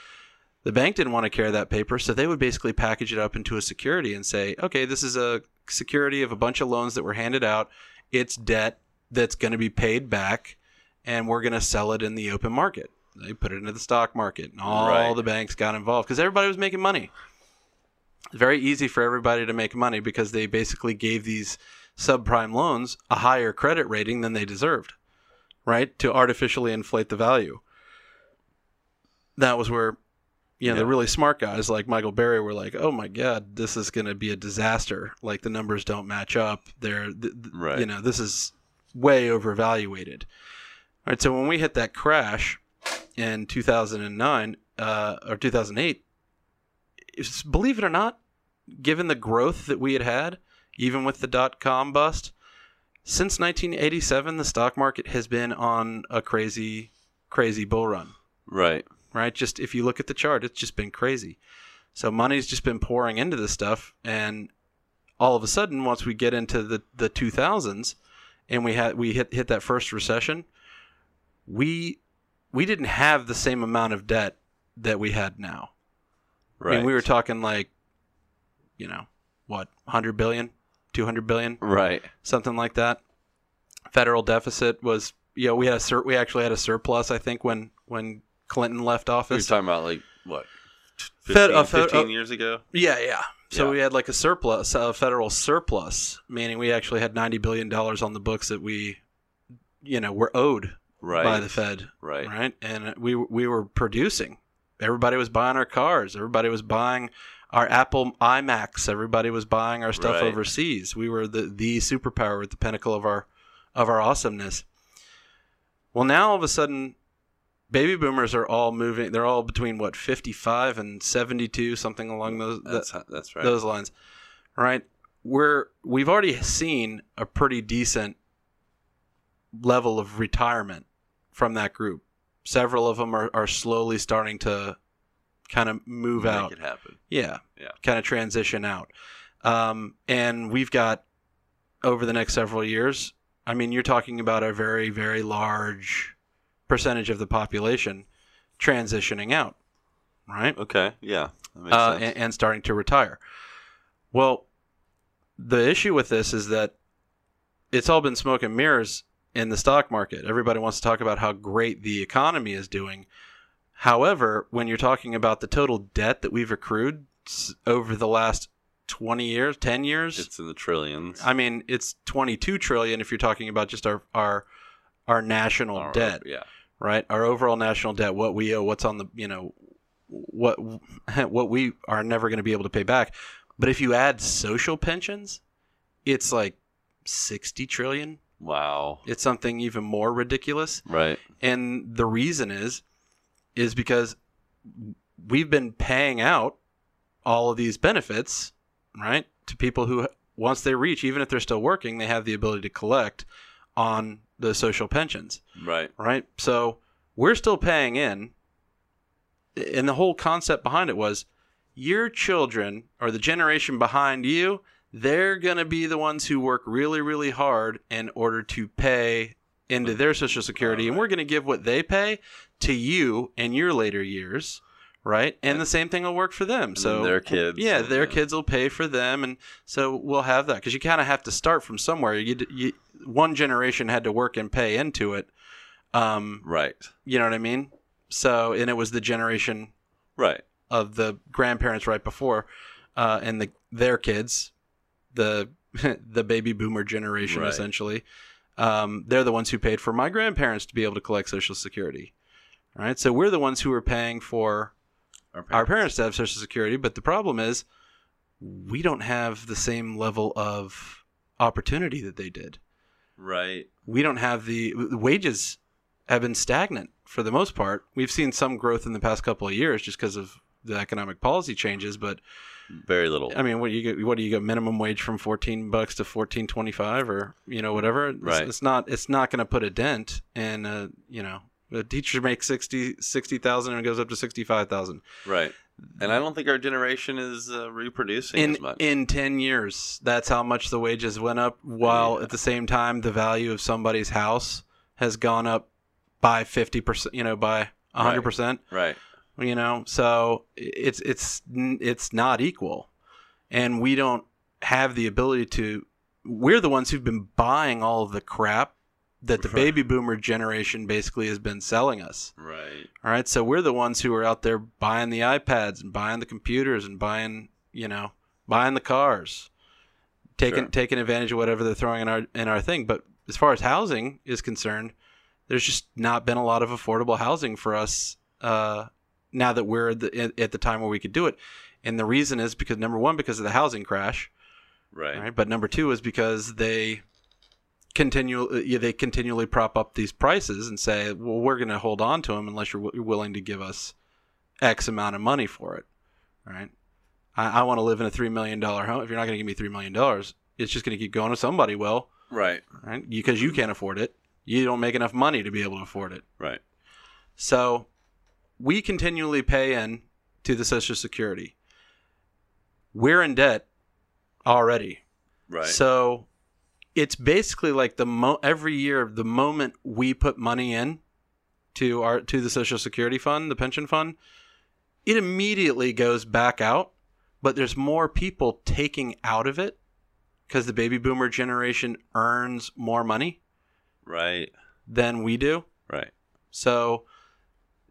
The bank didn't want to carry that paper, so they would basically package it up into a security and say, okay, this is a security of a bunch of loans that were handed out. It's debt that's going to be paid back, and we're going to sell it in the open market. They put it into the stock market, and all Right. the banks got involved because everybody was making money. Very easy for everybody to make money because they basically gave these subprime loans a higher credit rating than they deserved, right? To artificially inflate the value. That was where, you know, the really smart guys like Michael Burry were like, "Oh my God, this is going to be a disaster. Like the numbers don't match up. They're, th- th- Right. you know, this is way overvaluated." Right, so when we hit that crash in 2009 uh, or 2008, it's- believe it or not, given the growth that we had had, even with the dot com bust, since 1987, the stock market has been on a crazy, crazy bull run. Right. Right? Just if you look at the chart, it's just been crazy. So money's just been pouring into this stuff, and all of a sudden, once we get into the the 2000s, and we had we hit hit that first recession, we we didn't have the same amount of debt that we had now. Right. I mean, we were talking like, you know, what, 100 billion, 200 billion, Right. something like that. Federal deficit was, you know, we had a sur- we actually had a surplus, I think, when when Clinton left office. office. talking about like what? 15, Fed- uh, Fed- 15 uh, years ago. yeah, yeah. So Yeah. we had like a surplus, a federal surplus, meaning we actually had 90 billion dollars on the books that we, you know, were owed Right. by the Fed. Right. right? And we we were producing. Everybody was buying our cars. Everybody was buying our Apple iMacs. Everybody was buying our stuff Right. overseas. We were the the superpower at the pinnacle of our of our awesomeness. Well, now all of a sudden, baby boomers are all moving. They're all between what fifty five and seventy two, something along those that- That's that's right. those lines, right? We're we've already seen a pretty decent level of retirement from that group. Several of them are, are slowly starting to kind of move Make out. it happen. Yeah. Yeah. Kind of transition out. Um, and we've got over the next several years, I mean, you're talking about a very, very large percentage of the population transitioning out, right? Okay. Yeah. Uh, and, and starting to retire. Well, the issue with this is that it's all been smoke and mirrors in the stock market. Everybody wants to talk about how great the economy is doing. However, when you're talking about the total debt that we've accrued over the last 20 years, 10 years, it's in the trillions. I mean, it's 22 trillion if you're talking about just our our our national Or- debt Yeah. right? Our overall national debt, what we owe, what's on the, you know, what what we are never going to be able to pay back. But if you add social pensions, it's like 60 trillion. Wow. It's something even more ridiculous. Right. And the reason is is because we've been paying out all of these benefits, right? To people who once they reach even if they're still working, they have the ability to collect on the social pensions Right. right? So we're still paying in. And the whole concept behind it was your children or the generation behind you, they're going to be the ones who work really, really hard in order to pay into their Social Security. And we're going to give what they pay to you in your later years, right? And the same thing will work for them. So their kids. yeah, their then- kids will pay for them, and so we'll have that because you kind of have to start from somewhere. You, you one generation had to work and pay into it. Um, Right. you know what I mean? So, and it was the generation Right. of the grandparents right before, uh, and the their kids the the baby boomer generation Right. essentially. Um, they're the ones who paid for my grandparents to be able to collect Social Security. All right, so we're the ones who are paying for our parents to have Social Security, but the problem is we don't have the same level of opportunity that they did. Right. We don't have the, the wages have been stagnant for the most part. We've seen some growth in the past couple of years just because of the economic policy changes, but Very little. I mean, what do you get? What do you get? Minimum wage from fourteen bucks to fourteen twenty five, or you know whatever. It's, Right. it's not. It's not going to put a dent in. Uh, you know, a teacher makes 60 60,000 and it goes up to sixty five thousand right. And I don't think our generation is uh, reproducing in as much. in ten years. That's how much the wages went up. While Yeah. at the same time, the value of somebody's house has gone up by fifty percent. You know, by hundred percent. right. You know? So it's it's it's not equal. And we don't have the ability to we're the ones who've been buying all of the crap that the baby boomer generation basically has been selling us. Right. all right? So we're the ones who are out there buying the ipads and buying the computers and buying you know buying the cars taking Sure. taking advantage of whatever they're throwing in our in our thing. But as far as housing is concerned there's just not been a lot of affordable housing for us uh, now that we're at the, at the time where we could do it and the reason is because number one because of the housing crash Right. right? But number two is because they continue uh, they continually prop up these prices and say, well, we're going to hold on to them unless you're, w- willing to give us X amount of money for it, right? I, I want to live in a three million dollar home. If you're not going to give me three million dollars, it's just going to keep going to somebody. Will Right. right? Because you can't afford it. You don't make enough money to be able to afford it. Right. So we continually pay in to the Social Security. We're in debt already. Right. So it's basically like the mo- every year the moment we put money in to our to the Social Security fund, the pension fund, it immediately goes back out, but there's more people taking out of it cuz the baby boomer generation earns more money right. than we do. Right. So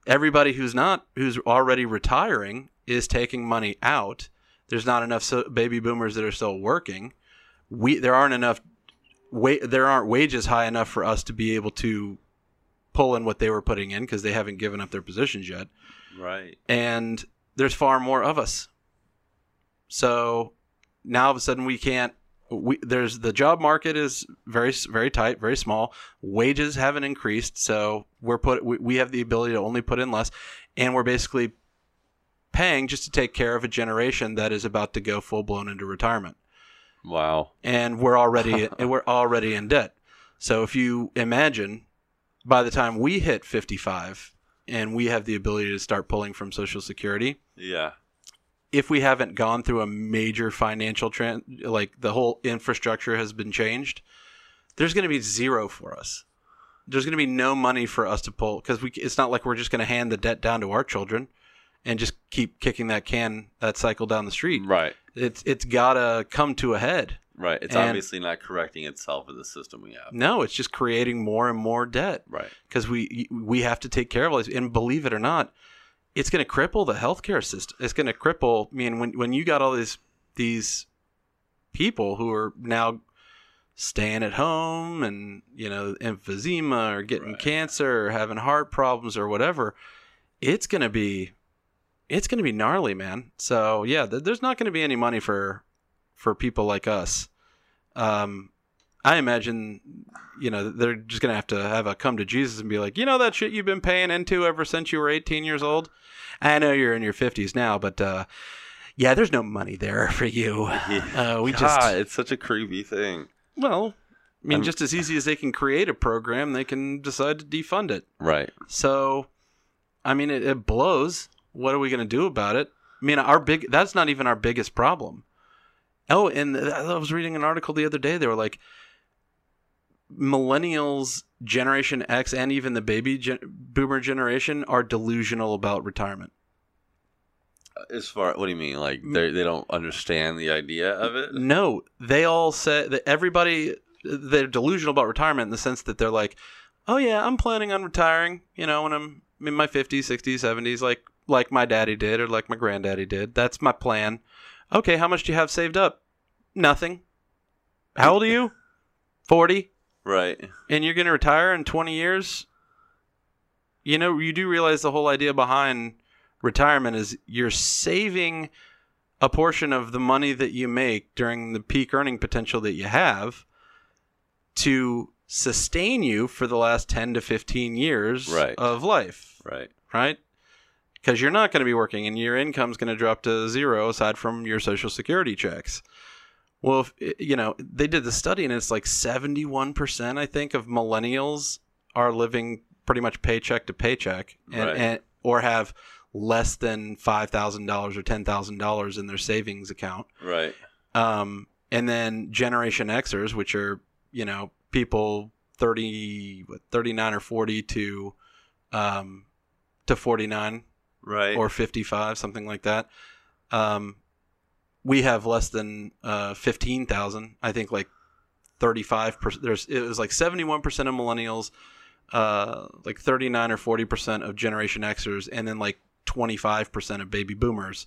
everybody who's not who's already retiring is taking money out. There's not enough so, baby boomers that are still working. We there aren't enough wa- there aren't wages high enough for us to be able to pull in what they were putting in because they haven't given up their positions yet. Right. And there's far more of us. So now all of a sudden we can't we, there's the job market is very very tight, very small. Wages haven't increased, so we're put we, we have the ability to only put in less, and we're basically paying just to take care of a generation that is about to go full blown into retirement, Wow. and we're already and we're already in debt. So if you imagine, by the time we hit 55 and we have the ability to start pulling from Social Security, Yeah. If we haven't gone through a major financial trend, like the whole infrastructure has been changed, there's going to be zero for us. There's going to be no money for us to pull because we. It's not like we're just going to hand the debt down to our children and just keep kicking that can that cycle down the street. Right. It's it's got to come to a head. Right. It's And- obviously not correcting itself with the system we have. No, it's just creating more and more debt Right. because we we have to take care of all this. And believe it or not, it's going to cripple the healthcare system. It's going to cripple. I mean, when when you got all these these people who are now staying at home and you know emphysema or getting Right. cancer or having heart problems or whatever, it's going to be it's going to be gnarly, man. So yeah, th- there's not going to be any money for for people like us. Um, I imagine, you know, they're just gonna have to have a come to Jesus and be like, you know, that shit you've been paying into ever since you were 18 years old. I know you're in your 50s now, but uh, yeah, there's no money there for you. Uh, we God, just, it's such a creepy thing. well, I mean, I'm- just as easy as they can create a program, they can decide to defund it. Right. So, I mean, it, it blows. What are we going to do about it? I mean, our big that's not even our biggest problem. Oh, and I was reading an article the other day. They were like, millennials, Generation X, and even the baby gen- boomer generation are delusional about retirement. As far, what do you mean? Like they they don't understand the idea of it? No, they all say that everybody they're delusional about retirement in the sense that they're like, "Oh yeah, I'm planning on retiring, you know, when I'm in my 50s, 60s, 70s like like my daddy did or like my granddaddy did. That's my plan." Okay, how much do you have saved up? Nothing. How old are you? 40? Right. And you're going to retire in 20 years? You know, you do realize the whole idea behind retirement is you're saving a portion of the money that you make during the peak earning potential that you have to sustain you for the last 10 to 15 years Right. of life, Right. right? Because you're not going to be working and your income's going to drop to zero aside from your social security checks. Well, if, you know, they did the study and it's like 71%, I think, of millennials are living pretty much paycheck to paycheck and, Right. and or have less than $5,000 or $10,000 in their savings account. Right. Um, and then Generation Xers, which are, you know, people 30, what, 39 or 40 to, um, to 49 Right. or 55, something like that. Um, we have less than uh, 15,000. I think like 35%. There's it was like 71% of millennials, uh, like 39 or 40% of Generation Xers, and then like 25% of baby boomers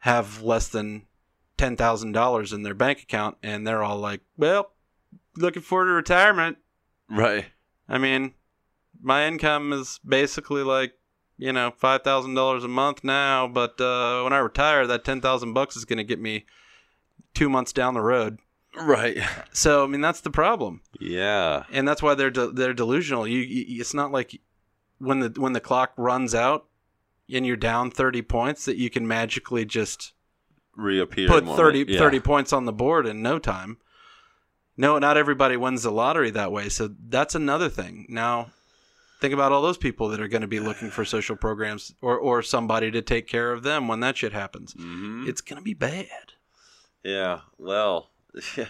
have less than $10,000 in their bank account, and they're all like, well, looking forward to retirement. right. I mean, my income is basically like, you know, five thousand dollars a month now, but uh, when I retire, that ten thousand bucks is going to get me two months down the road. Right. So I mean, that's the problem, Yeah. and that's why they're de- they're delusional. You, you, it's not like when the when the clock runs out and you're down thirty points that you can magically just Reappear. put moment. 30, Yeah. 30 points on the board in no time. No, not everybody wins the lottery that way. So that's another thing. Now, think about all those people that are going to be looking for social programs or, or somebody to take care of them when that shit happens. Mhm. It's going to be bad. Yeah. Well. Yeah.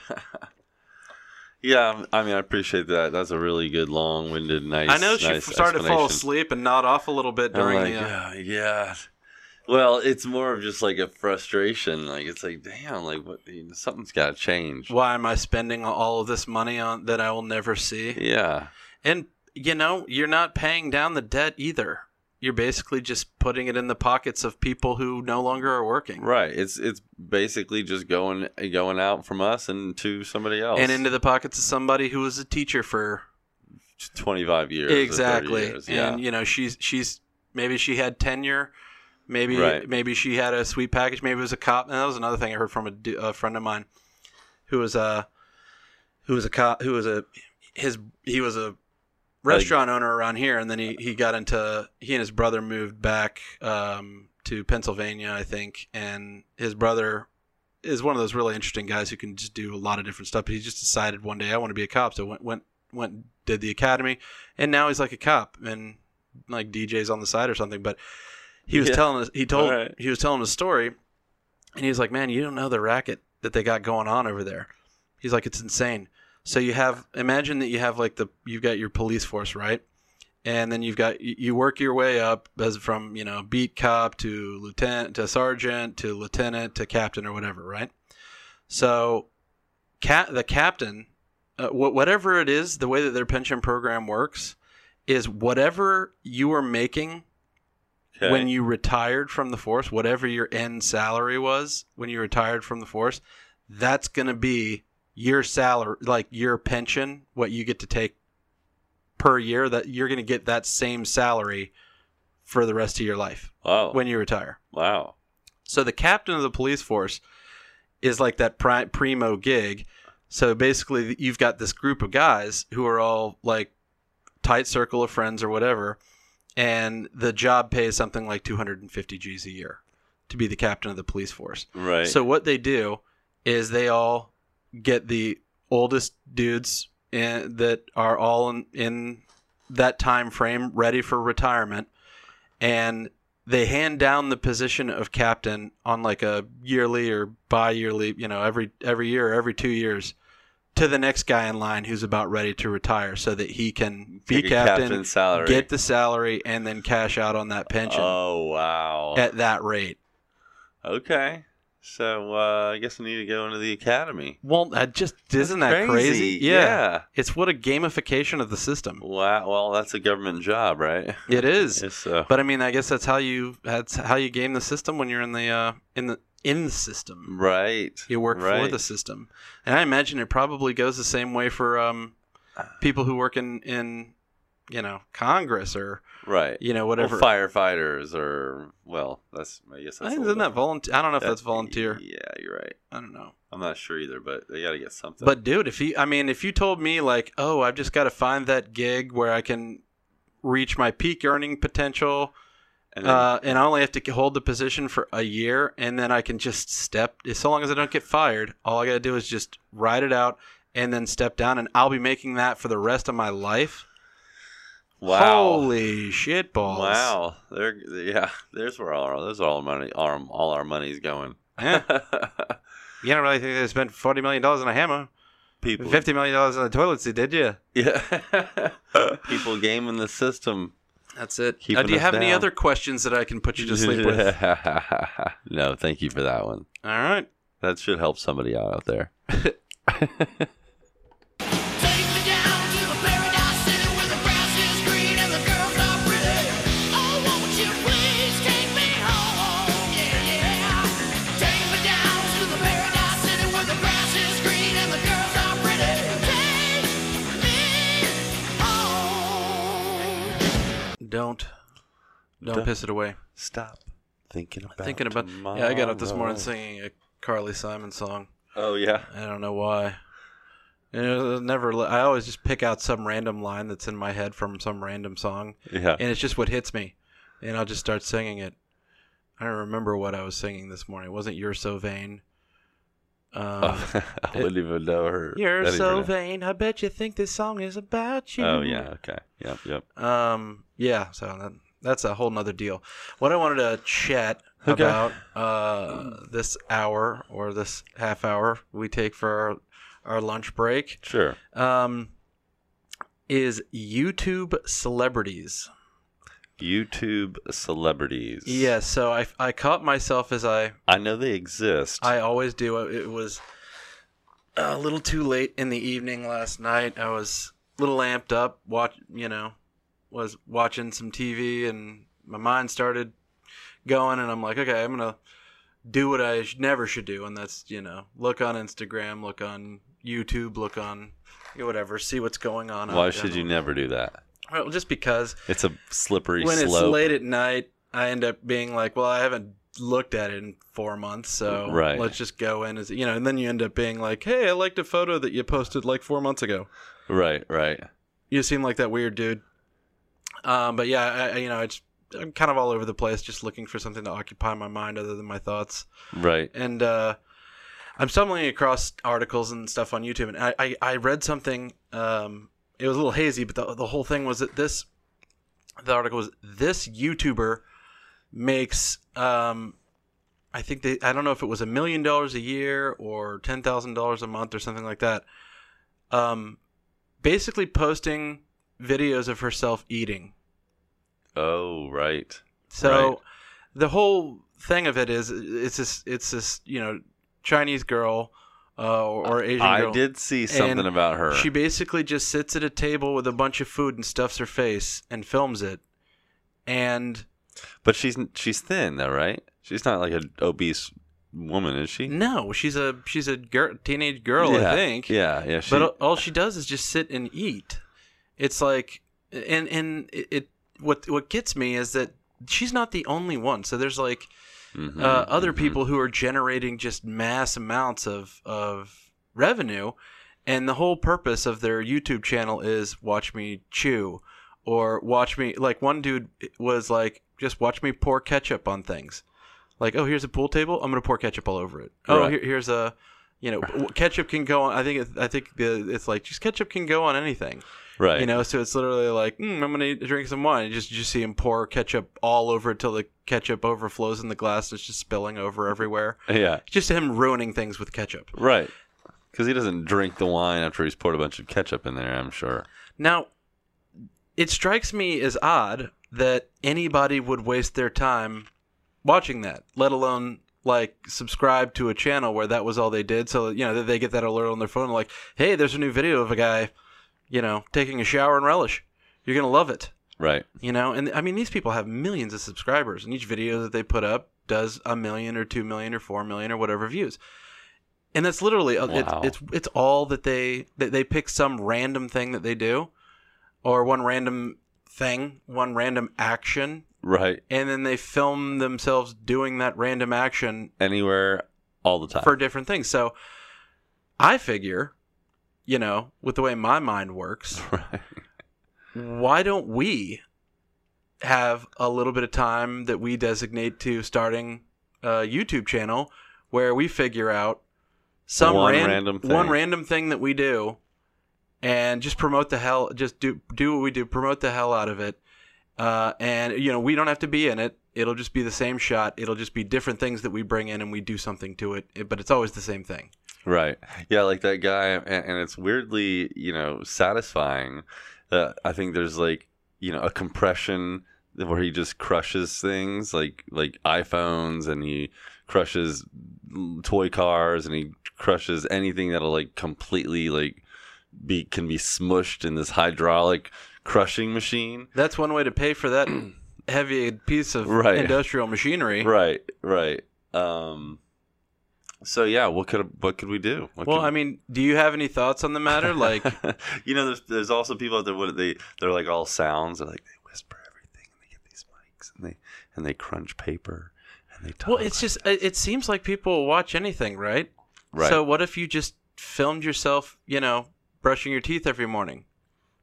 Yeah. I mean, I appreciate that. That's a really good, long-winded, nice. I know she nice started to fall asleep and nod off a little bit during like, the. Uh, yeah, yeah. Well, it's more of just like a frustration. Like it's like, damn, like what? You know, something's got to change. why am I spending all of this money on that I will never see? Yeah. And you know, you're not paying down the debt either. You're basically just putting it in the pockets of people who no longer are working. Right. It's it's basically just going going out from us and to somebody else. and into the pockets of somebody who was a teacher for 25 years. exactly years. Yeah. and you know she's she's maybe she had tenure maybe Right. maybe she had a sweet package maybe it was a cop and that was another thing i heard from a, a friend of mine who was a who was a cop who was a his he was a restaurant owner around here and then he, he got into he and his brother moved back um, to pennsylvania i think and his brother is one of those really interesting guys who can just do a lot of different stuff but he just decided one day i want to be a cop so went went went did the academy and now he's like a cop and like DJs on the side or something. But he was Yeah. telling us, he told, Alright. he was telling a story, and he was like, "Man, you don't know the racket that they got going on over there." He's like, "It's insane." So you have, imagine that you have like the, you've got your police force, right? And then you've got, you work your way up as from, you know, beat cop to lieutenant to sergeant to lieutenant to captain or whatever, right? So, cat the captain, uh, whatever it is, the way that their pension program works is whatever you were making Okay. when you retired from the force, whatever your end salary was when you retired from the force, that's going to be your salary, like your pension, what you get to take per year. That you're going to get that same salary for the rest of your life wow. when you retire. wow. So the captain of the police force is like that pri- primo gig. So basically, you've got this group of guys who are all like tight circle of friends or whatever, and the job pays something like 250 G's a year to be the captain of the police force. Right. So what they do is they all get the oldest dudes in, that are all in, in that time frame ready for retirement, and they hand down the position of captain on like a yearly or bi-yearly, you know, every every year or every two years to the next guy in line who's about ready to retire, so that he can be Take captain, captain's salary. get the salary, and then cash out on that pension Oh wow. at that rate. okay. So uh, I guess I need to go into the academy. Well, that just isn't that crazy? Yeah. It's what a gamification of the system. Wow. Well, that's a government job, right? It is. So. But I mean, I guess that's how you that's how you game the system when you're in the uh, in the in the system. Right. You work for the system, and I imagine it probably goes the same way for um, people who work in in you know Congress or Right. you know Or whatever. firefighters or well, that's I guess I that's think isn't that volunteer? I don't know if different. that's volunteer. Yeah, you're right. I don't know. I'm not sure either, but they got to get something. But dude, if you, I mean, if you told me like, oh, I've just got to find that gig where I can reach my peak earning potential, and then, uh, and I only have to hold the position for a year, and then I can just step. So long as I don't get fired, all I got to do is just ride it out and then step down, and I'll be making that for the rest of my life. Wow. Holy shit balls! Wow. There yeah, there's where all our there's all our money our, all our money's going. Yeah. You don't really think they spent forty million dollars on a hammer, People fifty million dollars on a toilet seat, did you? Yeah. People gaming the system. That's it. Keeping Uh, do you have any other questions that I can put you to sleep with? no, thank you for that one. All right. That should help somebody out out there. Piss it away. Stop thinking about Thinking about yeah, I got up this morning singing a Carly Simon song. Oh yeah. I don't know why. And it was never. I always just pick out some random line that's in my head from some random song, Yeah. and it's just what hits me, and I'll just start singing it. I don't remember what I was singing this morning. It wasn't "You're So Vain." Um, Oh, I wouldn't even know her. You're so even- vain. I bet you think this song is about you. Oh yeah. Okay. Yep. Yep. Um, yeah, so that, that's a whole nother deal. What I wanted to chat Okay. about uh, this hour or this half hour we take for our, our lunch break Sure. um, is YouTube celebrities. YouTube celebrities. Yeah, so I, I caught myself as I I know they exist. I always do. It was a little too late in the evening last night. I was a little amped up. Watch, you know, was watching some TV, and my mind started going, and I'm like, okay, I'm gonna do what I sh- never should do, and that's you know, look on Instagram, look on YouTube, look on you know, whatever, see what's going on. Why should you never do that? Well, just because It's a slippery when it's late at night, I end up being like, well, I haven't looked at it in four months, so Right. let's just go in as you know, and then you end up being like, hey, I liked a photo that you posted like four months ago. Right. Right. You seem like that weird dude. Um, but yeah, I, I- you know, it's I'm kind of all over the place, just looking for something to occupy my mind other than my thoughts. Right. And uh, I'm stumbling across articles and stuff on YouTube, and I, I, I read something. Um, it was a little hazy, but the, the whole thing was that this, the article was this YouTuber makes, um, I think they, I don't know if it was a million dollars a year or ten thousand dollars a month or something like that. Um, basically posting videos of herself eating. Oh, right. So Right. the whole thing of it is it's this it's this you know Chinese girl uh, or, Asian I girl. did see something And about her. She basically just sits at a table with a bunch of food and stuffs her face and films it. And but she's she's thin though, right? She's not like an obese woman, is she? no, she's a she's a girl, teenage girl, yeah. I think. Yeah. Yeah. She, But all she does is just sit and eat. It's like, and and it, it what what gets me is that she's not the only one. So there's like Mhm, uh, other mhm. people who are generating just mass amounts of of revenue, and the whole purpose of their YouTube channel is watch me chew, or watch me like one dude was like just watch me pour ketchup on things, like oh here's a pool table I'm gonna pour ketchup all over it. Oh Right. here, here's a you know ketchup can go on. I think it, I think the, it's like just ketchup can go on anything. Right. You know, so it's literally like, mm, I'm gonna drink some wine. You just you see him pour ketchup all over it till the ketchup overflows in the glass. And it's just spilling over everywhere. Yeah. Just him ruining things with ketchup. Right. Because he doesn't drink the wine after he's poured a bunch of ketchup in there. I'm sure. Now, it strikes me as odd that anybody would waste their time watching that, let alone like subscribe to a channel where that was all they did. So you know they get that alert on their phone, like, hey, there's a new video of a guy, you know, taking a shower in relish. You're gonna love it. Right. you know and i mean these people have millions of subscribers and each video that they put up does a million or two million or four million or whatever views. And that's literally uh, Wow. it's, it's it's all that they that they pick some random thing that they do, or one random thing, one random action, Right. and then they film themselves doing that random action Anywhere, all the time. for different things. So I figure, you know, with the way my mind works, right. why don't we have a little bit of time that we designate to starting a YouTube channel where we figure out some One ran- random one random thing that we do and just promote the hell just do do what we do promote the hell out of it uh, and you know we don't have to be in it. It'll just be the same shot. It'll just be different things that we bring in and we do something to It- but it's always the same thing Right. Yeah, like that guy, and, and it's weirdly, you know, satisfying. That I think there's like, you know, a compression where he just crushes things like like iPhones, and he crushes toy cars, and he crushes anything that'll like completely like be can be smushed in this hydraulic crushing machine. that's one way to pay for that heavy piece of Right. industrial machinery Right. Right. Um. So yeah, what could what could we do? What well i mean do you have any thoughts on the matter like you know, there's there's also people out there what they they're like all sounds. They're like they whisper everything, and they get these mics, and they and they crunch paper, and they talk. Well, it's just it it seems like people watch anything, right? right, So what if you just filmed yourself, you know, brushing your teeth every morning,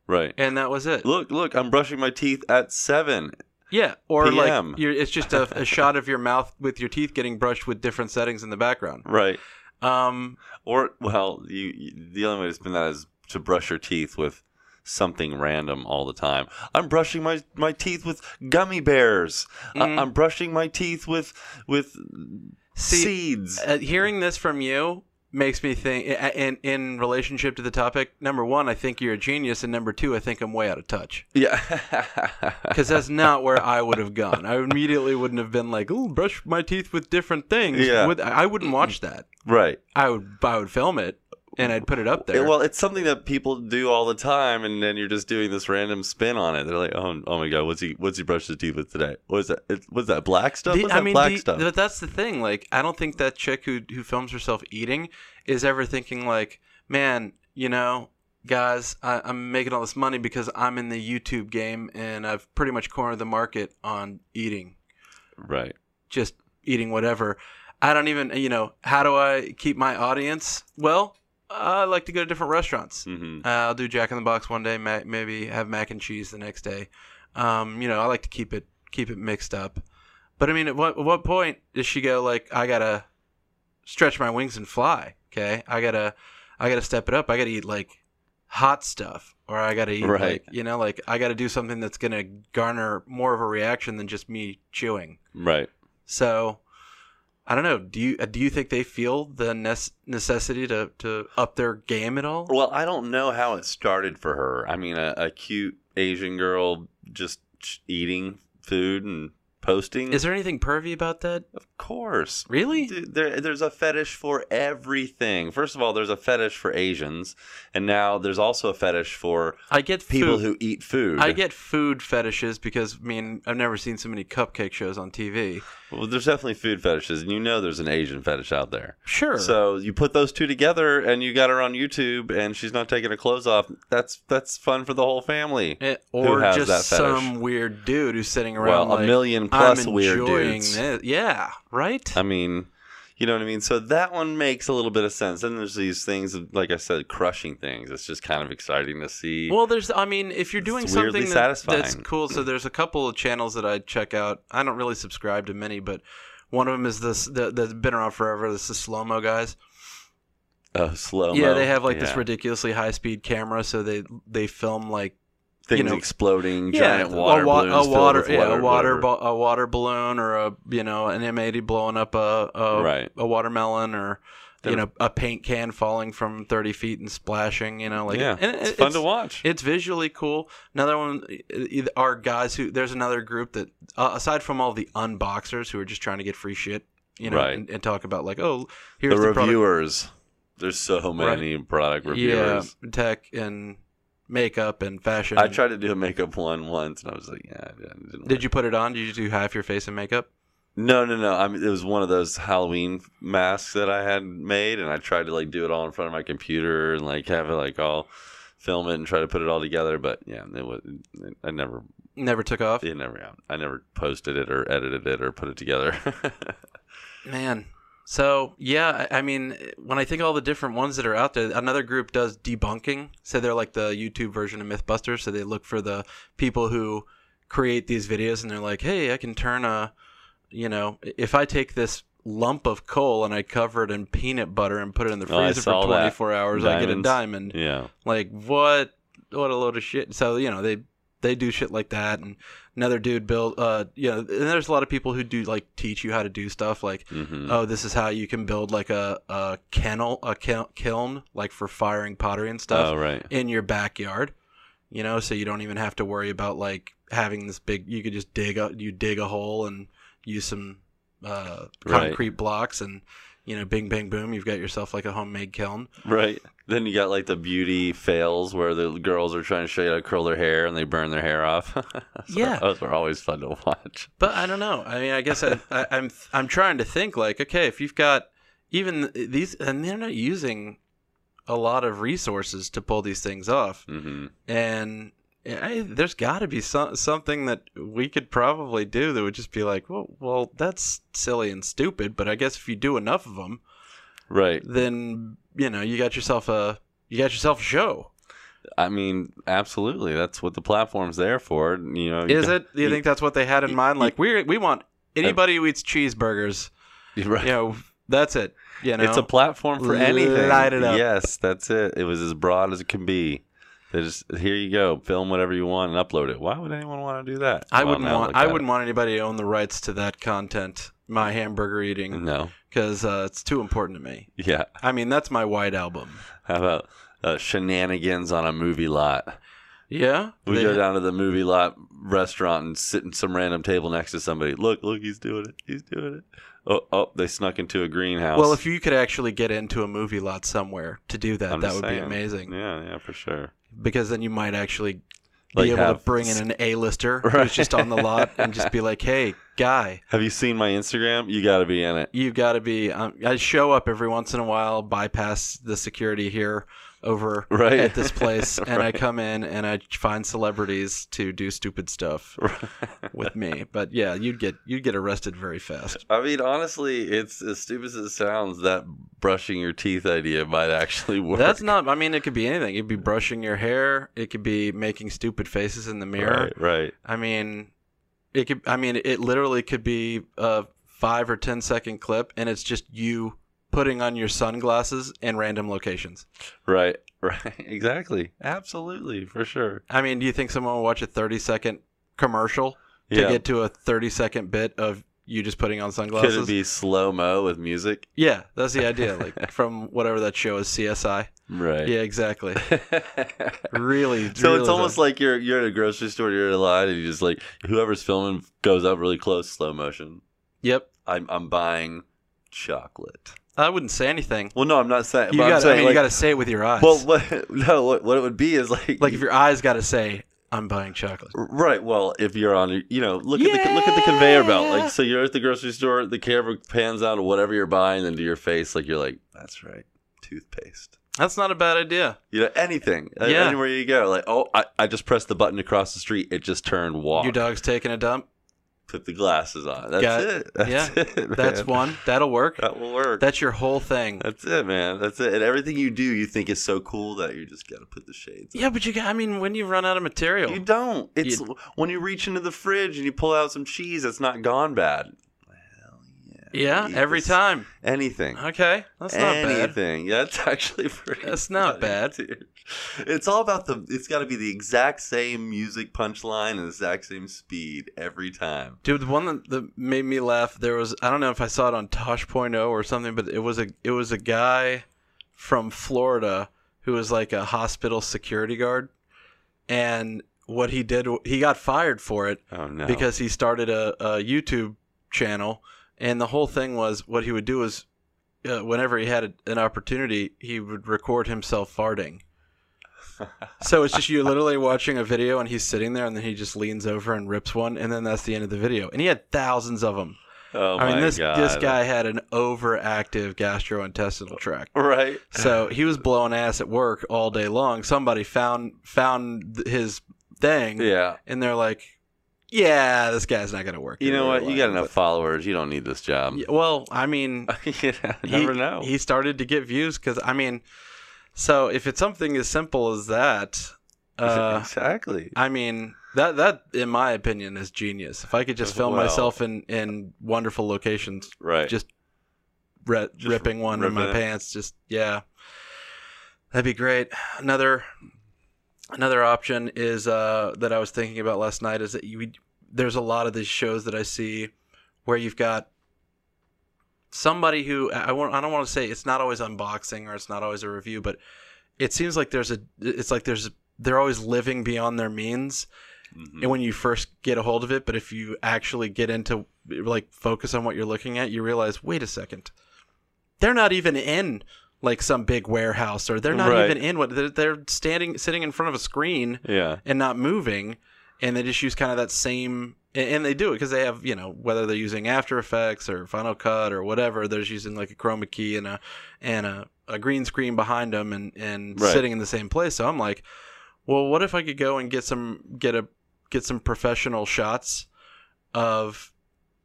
right. and that was it? Look, look, I'm brushing my teeth at seven. Yeah, or PM. like you're, it's just a, a shot of your mouth with your teeth getting brushed with different settings in the background. Right. Um, Or well, you, you the only way to spin that is to brush your teeth with something random all the time. I'm brushing my my teeth with gummy bears. I- Mhm. I'm brushing my teeth with with See, seeds. uh, hearing this from you makes me think, in in relationship to the topic. Number one, I think you're a genius, and number two, I think I'm way out of touch. yeah. Because that's not where I would have gone. I immediately wouldn't have been like, "Ooh, brush my teeth with different things." Yeah. Would- I wouldn't watch that. right. I would I would film it and I'd put it up there. Well, it's something that people do all the time, and then you're just doing this random spin on it. They're like, "Oh, oh my god, what's he? What's he brush his teeth with today? What's that? It, what's that black stuff? The- What's I that mean, black the- stuff?" but that's the thing. Like, I don't think that chick who who films herself eating is ever thinking like, man, you know, guys, I, I'm making all this money because I'm in the YouTube game and I've pretty much cornered the market on eating, right. just eating whatever. I don't even, you know, how do I keep my audience? Well, I like to go to different restaurants. hmm Uh, I'll do Jack in the Box one day, ma- maybe have mac and cheese the next day. Um, you know, I like to keep it keep it mixed up. But I mean, at what at what point does she go like, I gotta stretch my wings and fly? Okay, I gotta I gotta step it up. I gotta eat like hot stuff, or I gotta eat Right. like you know, like I gotta do something that's gonna garner more of a reaction than just me chewing. Right. So. I don't know. Do you uh, do you think they feel the necessity to, to up their game at all? Well, I don't know how it started for her. I mean, a, a cute Asian girl just eating food and posting. Is there anything pervy about that? of course. Really? Dude, there, there's a fetish for everything. First of all, there's a fetish for Asians, and now there's also a fetish for I get people food. who eat food. I get food fetishes because I mean I've never seen so many cupcake shows on TV. Well, there's definitely food fetishes, and you know there's an Asian fetish out there. Sure. So you put those two together, and you got her on YouTube, and she's not taking her clothes off. That's that's fun for the whole family. Eh, or just some weird dude who's sitting around Well, a like, million plus I'm weird enjoying dudes. This. Yeah, right. I mean, you know what I mean. So that one makes a little bit of sense. Then there's these things, like I said, crushing things. It's just kind of exciting to see. well, there's. I mean, if you're doing something that, that's cool, so there's a couple of channels that I check out. I don't really subscribe to many, but one of them is this the, that's been around forever. This is slow mo guys. Uh, oh, slow. Yeah, they have like this ridiculously high speed camera, so they they film like things you know- exploding, giant a water wa- balloons a filled water, yeah, a water, ba- a water balloon, or a you know an M80 blowing up a a, Right. a watermelon, or you They're- know a paint can falling from 30 feet and splashing. You know, like yeah, and it's it- fun to watch. It's visually cool. Another one are guys who there's another group that uh, aside from all the unboxers who are just trying to get free shit, you know, Right. and, and talk about like oh here's the the, product. reviewers. There's so many product reviewers. yeah, tech and makeup and fashion. I tried to do a makeup one once, and I was like, yeah, I didn't Did you put it on? Did you do half your face in makeup? No, no, no. I mean, it was one of those Halloween masks that I had made, and I tried to like do it all in front of my computer and like have it like all film it and try to put it all together. But yeah, it was. I never, Never took off. it never, I never posted it or edited it or put it together. Man. So yeah, I mean, when I think all the different ones that are out there, another group does debunking. So they're like the YouTube version of MythBusters. So they look for the people who create these videos, and they're like, "Hey, I can turn a, you know, if I take this lump of coal and I cover it in peanut butter and put it in the Oh, freezer for saw that. 24 hours, I get a diamond." yeah, Like what? What a load of shit. So you know they they do shit like that, and another dude build. Uh, you know, and there's a lot of people who do like teach you how to do stuff. Like, hmm oh, this is how you can build like a a kennel, a kiln, like for firing pottery and stuff oh right, in your backyard. You know, so you don't even have to worry about like having this big. You could just dig a you dig a hole and use some uh, Right. concrete blocks and. You know, bing, bang, boom. You've got yourself like a homemade kiln. right. Then you got like the beauty fails where the girls are trying to show you how to curl their hair and they burn their hair off. So Yeah. those were always fun to watch. But I don't know. I mean, I guess I, I, I'm I'm trying to think like, okay, if you've got even these, and they're not using a lot of resources to pull these things off, hmm and I, there's got to be some something that we could probably do that would just be like, well, well, that's silly and stupid. But I guess if you do enough of them, Right. then you know you got yourself a you got yourself a show. I mean, absolutely. That's what the platform's there for. You know, you Is got- it? Do you think that's what they had in you- mind? Like we we want anybody who eats cheeseburgers. Right. You know, that's it. You know, It's a platform for anything. Light it up. Yes, that's it. It was as broad as it can be. They just here you go, film whatever you want and upload it. Why would anyone want to do that? I wouldn't now want look I at wouldn't want anybody to own the rights to that content, my hamburger eating, No. because uh, it's too important to me. Yeah. I mean, that's my white album. How about uh, shenanigans on a movie lot? Yeah, We They- go down to the movie lot restaurant and sit in some random table next to somebody. Look, look, he's doing it. He's doing it. Oh, oh, they snuck into a greenhouse. Well, if you could actually get into a movie lot somewhere to do that, I'm that would be amazing. Yeah, yeah, for sure. Because then you might actually be Like able to bring in an A-lister Right. who's just on the lot and just be like, "Hey, guy, Have you seen my Instagram? You got to be in it. you've got to be." Um, I show up every once in a while, bypass the security here over Right. at this place, and I come in and I find celebrities to do stupid stuff with me. But yeah, you'd get you'd get arrested very fast. I mean, honestly, it's as stupid as it sounds. That brushing your teeth idea might actually work. That's not. I mean, it could be anything. It could be brushing your hair. It could be making stupid faces in the mirror. right. Right. I mean, it could. I mean, it literally could be a five or ten second clip, and it's just you putting on your sunglasses in random locations. Right. Right. Exactly. Absolutely. For sure. I mean, do you think someone will watch a thirty second commercial to Yeah. get to a thirty second bit of you just putting on sunglasses? Could it be slow mo with music? Yeah, that's the idea. Like from whatever that show is, CSI. Right. Yeah, exactly. Really. so really it's almost like you're you're at a grocery store, you're in a line, and you just like whoever's filming goes up really close, slow motion. Yep. I'm I'm buying chocolate. I wouldn't say anything. Well, no, I'm not saying. You got. I mean, like, you got to say it with your eyes. Well, what, no, what, what it would be is like like if your eyes got to say, "I'm buying chocolate." Right. Well, if you're on, you know, look at the look at the conveyor belt. Like, so you're at the grocery store, the camera pans out to whatever you're buying, and to your face, like you're like, that's right, toothpaste. That's not a bad idea. You know, anything, Yeah. anywhere you go, like, oh, I, I just pressed the button across the street, it just turned walk. Your dog's taking a dump. Put the glasses on. That's Got- it. That's yeah, it. That's one. That'll work. That will work. That's your whole thing. That's it, man. That's it. And everything you do, you think is so cool that you just got to put the shades. on. Yeah, but you got. I mean, when you run out of material, You don't. It's when you reach into the fridge and you pull out some cheese that's not gone bad. Yeah. every time. Anything. Okay, that's not bad. Anything. Yeah, that's actually pretty. That's not funny, bad. dude. It's all about the. It's got to be the exact same music punchline and the exact same speed every time. Dude, the one that, that made me laugh, there was I don't know if I saw it on Tosh.0 or something, but it was a it was a guy from Florida who was like a hospital security guard, and what he did, he got fired for it Oh no. because he started a, a YouTube channel, and the whole thing was what he would do is, uh, whenever he had a, an opportunity, he would record himself farting. so it's just you literally watching a video, and he's sitting there, and then he just leans over and rips one, and then that's the end of the video. And he had thousands of them. Oh my God. I mean, this God. this guy had an overactive gastrointestinal tract. Right. So he was blowing ass at work all day long. Somebody found found his thing, Yeah. and they're like, "Yeah, this guy's not gonna work." You know what? You got enough followers. You don't need this job. Yeah, well, I mean, you he, never know. He started to get views because I mean, so if it's something as simple as that, uh, exactly. I mean that that in my opinion is genius. If I could just film Well- myself in in wonderful locations, Right. just, ri- Just ripping one in my it. pants, just yeah, that'd be great. Another another option is uh, that I was thinking about last night is that you there's a lot of these shows that I see where you've got somebody who I want I don't want to say it's not always unboxing or it's not always a review, but it seems like there's a it's like there's they're always living beyond their means Mhm. and when you first get a hold of it but if you actually get into like focus on what you're looking at you realize wait a second they're not even in like some big warehouse or they're not Right. even in what they're, they're standing sitting in front of a screen Yeah. and not moving and they just use kind of that same and they do it because they have you know whether they're using after effects or final cut or whatever they're just using like a chroma key and a and a, a green screen behind them and and Right. sitting in the same place. So i'm like well what if i could go and get some get a get some professional shots of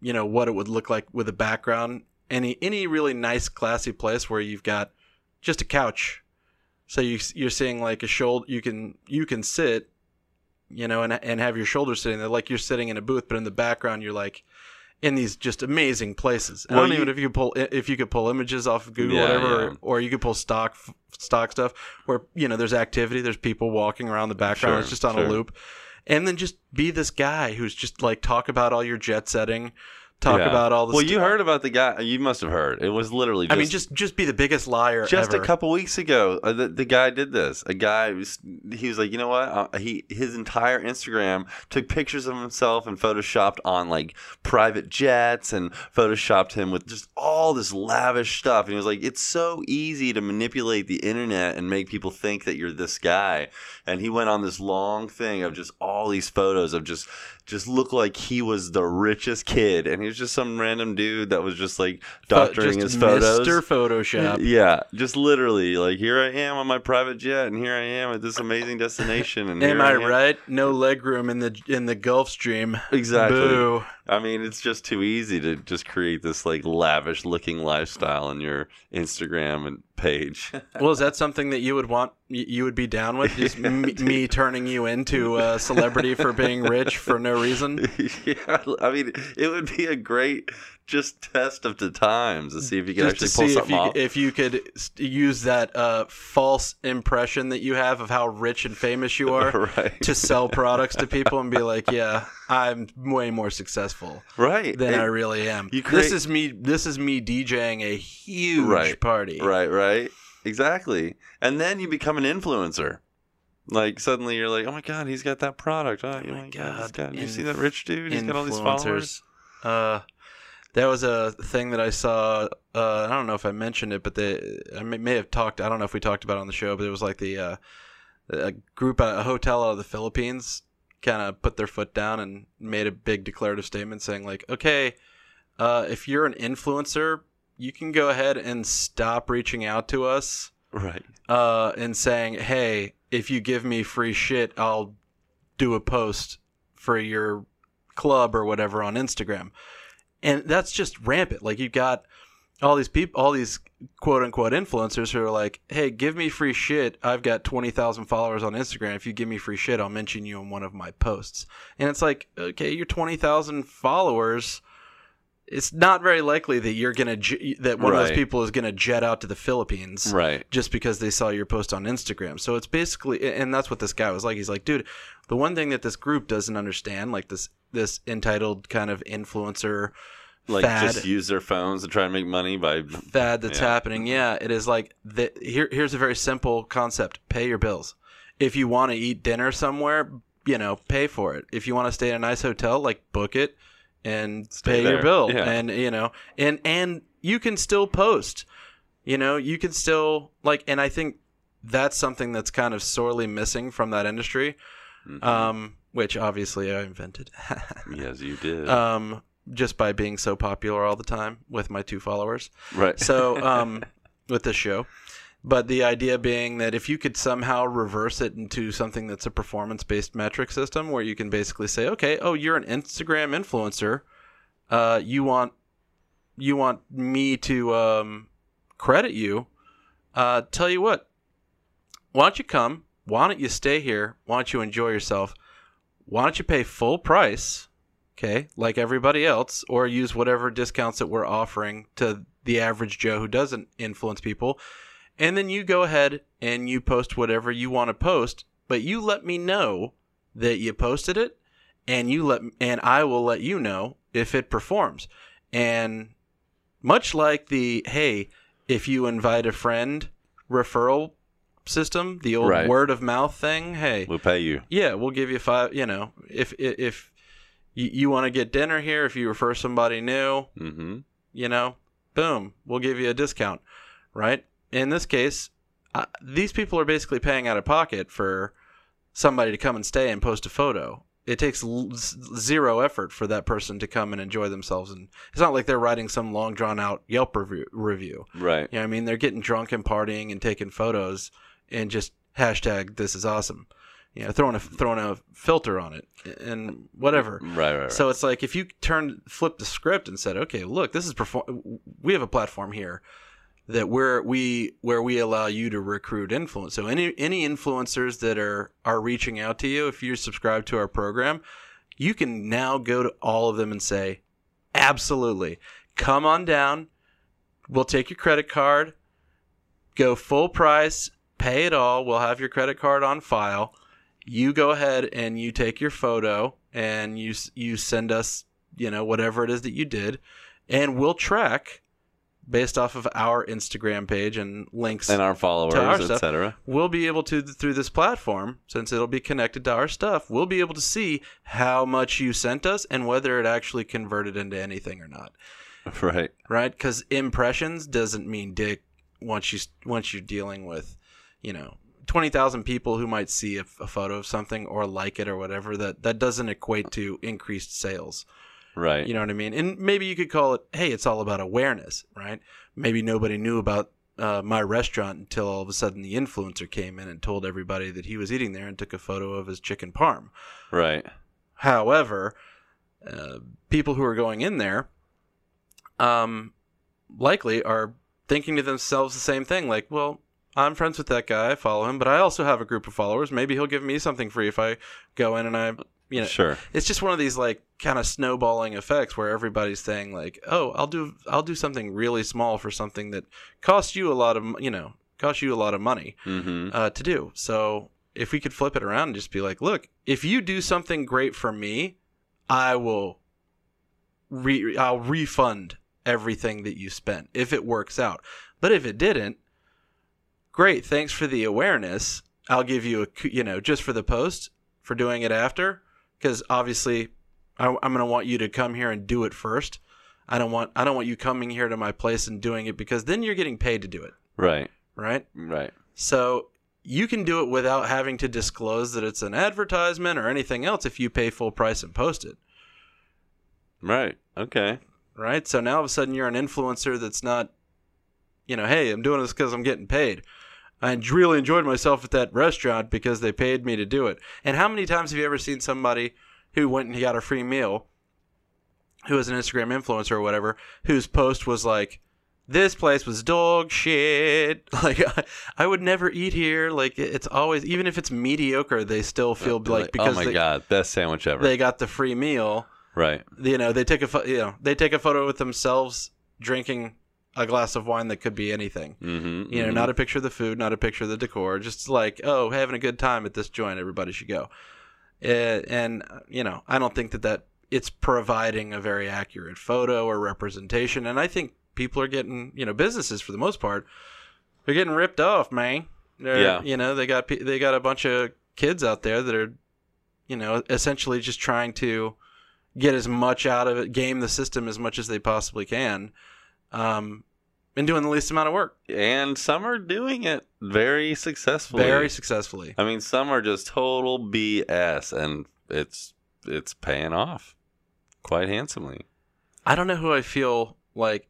you know what it would look like with a background? Any any really nice classy place where you've got just a couch. So you you're seeing like a shoulder you can you can sit you know and and have your shoulders sitting there like you're sitting in a booth but in the background you're like in these just amazing places I don't you- even know if you could pull if you could pull images off of Google Yeah, whatever yeah. Or, or you could pull stock stock stuff where you know there's activity there's people walking around the background Sure, it's just on sure. a loop and then just be this guy who's just like talk about all your jet setting talk Yeah. about all the Well, you heard about the guy. You must have heard. It was literally. Just, I mean just just be the biggest liar just ever. a couple weeks ago, uh, the, the guy did this. A guy was he was like, you know what? Uh, he his entire Instagram took pictures of himself and photoshopped on like private jets and photoshopped him with just all this lavish stuff. And he was like, it's so easy to manipulate the internet and make people think that you're this guy. And he went on this long thing of just all these photos of just just looked like he was the richest kid, and he was just some random dude that was just like doctoring just his photos. Mr. Photoshop. Yeah, just literally like here I am on my private jet, and here I am at this amazing destination. And Am here I am. right? No leg room in the in the Gulfstream. Exactly. Boo. I mean, it's just too easy to just create this like lavish looking lifestyle on your Instagram and page. Well, is that something that you would want? You would be down with? Just me, me turning you into a celebrity for being rich for no reason? yeah, I mean, it would be a great just test of the times to see if you can Just to actually pull see if something you off. if you could use that uh, false impression that you have of how rich and famous you are right. to sell products to people and be like, yeah, I'm way more successful right. than And- I really am. you this is me. This is me DJing a huge Right. party. Right, right. Exactly. And then you become an influencer. Like suddenly you're like, oh my god, he's got that product. Oh, my my god, God, you inf- see that rich dude? He's got all these followers. Uh, that was a thing that I saw. Uh, I don't know if I mentioned it, but they I may, may have talked. I don't know if we talked about it on the show, but it was like the uh, a group, at a hotel out of the Philippines, kind of put their foot down and made a big declarative statement saying like, okay, uh, if you're an influencer, you can go ahead and stop reaching out to us Right. uh, and saying, "Hey, if you give me free shit, I'll do a post for your club or whatever on Instagram." And that's just rampant. Like you've got all these people, all these quote unquote influencers who are like, "Hey, give me free shit. I've got twenty thousand followers on Instagram. If you give me free shit, I'll mention you in one of my posts." And it's like, okay, you're twenty thousand followers. It's not very likely that you're gonna that one of those people is gonna jet out to the Philippines Right. just because they saw your post on Instagram. So it's basically, and that's what this guy was like. He's like, dude, the one thing that this group doesn't understand, like this this entitled kind of influencer Like fad just use their phones to try and make money by fad that's Yeah. happening. Yeah, it is like the, here. Here's a very simple concept: pay your bills. If you want to eat dinner somewhere, you know, pay for it. If you want to stay in a nice hotel, like book it and Stay pay your bill. Yeah. And you know, and and you can still post. You know, you can still like, and I think that's something that's kind of sorely missing from that industry. Mhm. Um, which obviously I invented. yes, you did. um, just by being so popular all the time with my two followers. Right. So, um, with this show, but the idea being that if you could somehow reverse it into something that's a performance based metric system where you can basically say, okay, oh, you're an Instagram influencer, uh, you want you want me to um, credit you. Uh, tell you what, why don't you come? Why don't you stay here? Why don't you enjoy yourself? Why don't you pay full price? Okay, like everybody else, or use whatever discounts that we're offering to the average Joe who doesn't influence people. And then you go ahead and you post whatever you want to post, but you let me know that you posted it and you let and I will let you know if it performs. And much like the hey, if you invite a friend referral system, the old Right. word of mouth thing, hey, We'll pay you. yeah, we'll give you five. You know, if if, if you, you want to get dinner here, if you refer somebody new, Mm-hmm. you know, boom, we'll give you a discount, right? In this case, uh, these people are basically paying out of pocket for somebody to come and stay and post a photo. It takes l- z- zero effort for that person to come and enjoy themselves, and it's not like they're writing some long drawn out Yelp review. review. Right. You know what I mean? They're getting drunk and partying and taking photos and just hashtag this is awesome. You know, throwing a throwing a filter on it and whatever. Right. Right. right. So it's like if you turn flip the script and said, "Okay, look, this is perform. We have a platform here that where we where we allow you to recruit influence. So any any influencers that are are reaching out to you, if you're subscribed to our program, you can now go to all of them and say, "Absolutely, come on down. We'll take your credit card. Go full price. Pay it all. We'll have your credit card on file." you go ahead and you take your photo and you you send us you know whatever it is that you did and we'll track based off of our Instagram page and links and our followers, etc. we'll be able to through this platform since it'll be connected to our stuff we'll be able to see how much you sent us and whether it actually converted into anything or not Right. right because impressions doesn't mean dick once you once you're dealing with you know 20,000 people who might see a, a photo of something or like it or whatever that that doesn't equate to increased sales Right. you know what i mean and maybe you could call it hey it's all about awareness right maybe nobody knew about uh, my restaurant until all of a sudden the influencer came in and told everybody that he was eating there and took a photo of his chicken parm right. However, uh, people who are going in there, um, likely are thinking to themselves the same thing. Like, well, I'm friends with that guy. I follow him, but I also have a group of followers. Maybe he'll give me something free if I go in and I, you know, Sure. it's just one of these like kind of snowballing effects where everybody's saying like, "Oh, I'll do I'll do something really small for something that costs you a lot of, you know, costs you a lot of money." Mm-hmm. uh, to do. So if we could flip it around and just be like, look, if you do something great for me, I will re- I'll refund everything that you spent if it works out. But if it didn't, great, thanks for the awareness. I'll give you a you know just for the post for doing it after because obviously I, I'm going to want you to come here and do it first. I don't want I don't want you coming here to my place and doing it because then you're getting paid to do it, Right. right? Right. So you can do it without having to disclose that it's an advertisement or anything else if you pay full price and post it, Right. Okay. right? So now all of a sudden you're an influencer that's not, you know, hey, I'm doing this because I'm getting paid. I really enjoyed myself at that restaurant because they paid me to do it. And how many times have you ever seen somebody who went and got a free meal, who is an Instagram influencer or whatever, whose post was like, this place was dog shit. Like I, I would never eat here. Like it's always, even if it's mediocre, they still feel like oh because oh my they, god, best sandwich ever. they got the free meal. right. You know, they take a you know they take a photo with themselves drinking a glass of wine that could be anything. Mm-hmm. You know, not a picture of the food, not a picture of the decor, just like, oh, having a good time at this joint, everybody should go. Uh, and you know, I don't think that that it's providing a very accurate photo or representation. And I think people are getting, you know, businesses for the most part, they're getting ripped off, man. They're, Yeah. You know, they got they got a bunch of kids out there that are, you know, essentially just trying to get as much out of it, game the system as much as they possibly can, um, and doing the least amount of work. And some are doing it very successfully. very successfully. I mean, some are just total BS, and it's it's paying off quite handsomely. I don't know who I feel like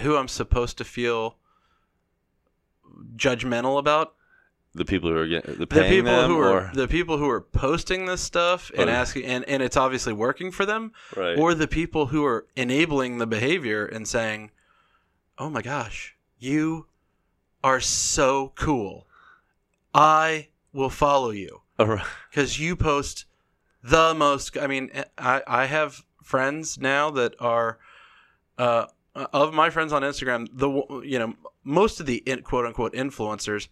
who I'm supposed to feel judgmental about. The people who are getting the The people who are or the people who are posting this stuff and Oh. asking and, and it's obviously working for them, right, or the people who are enabling the behavior and saying, "Oh my gosh, you are so cool. I will follow you." All right. because you post the most. I mean, I I have friends now that are uh, of my friends on Instagram. The you know most of the in, quote unquote influencers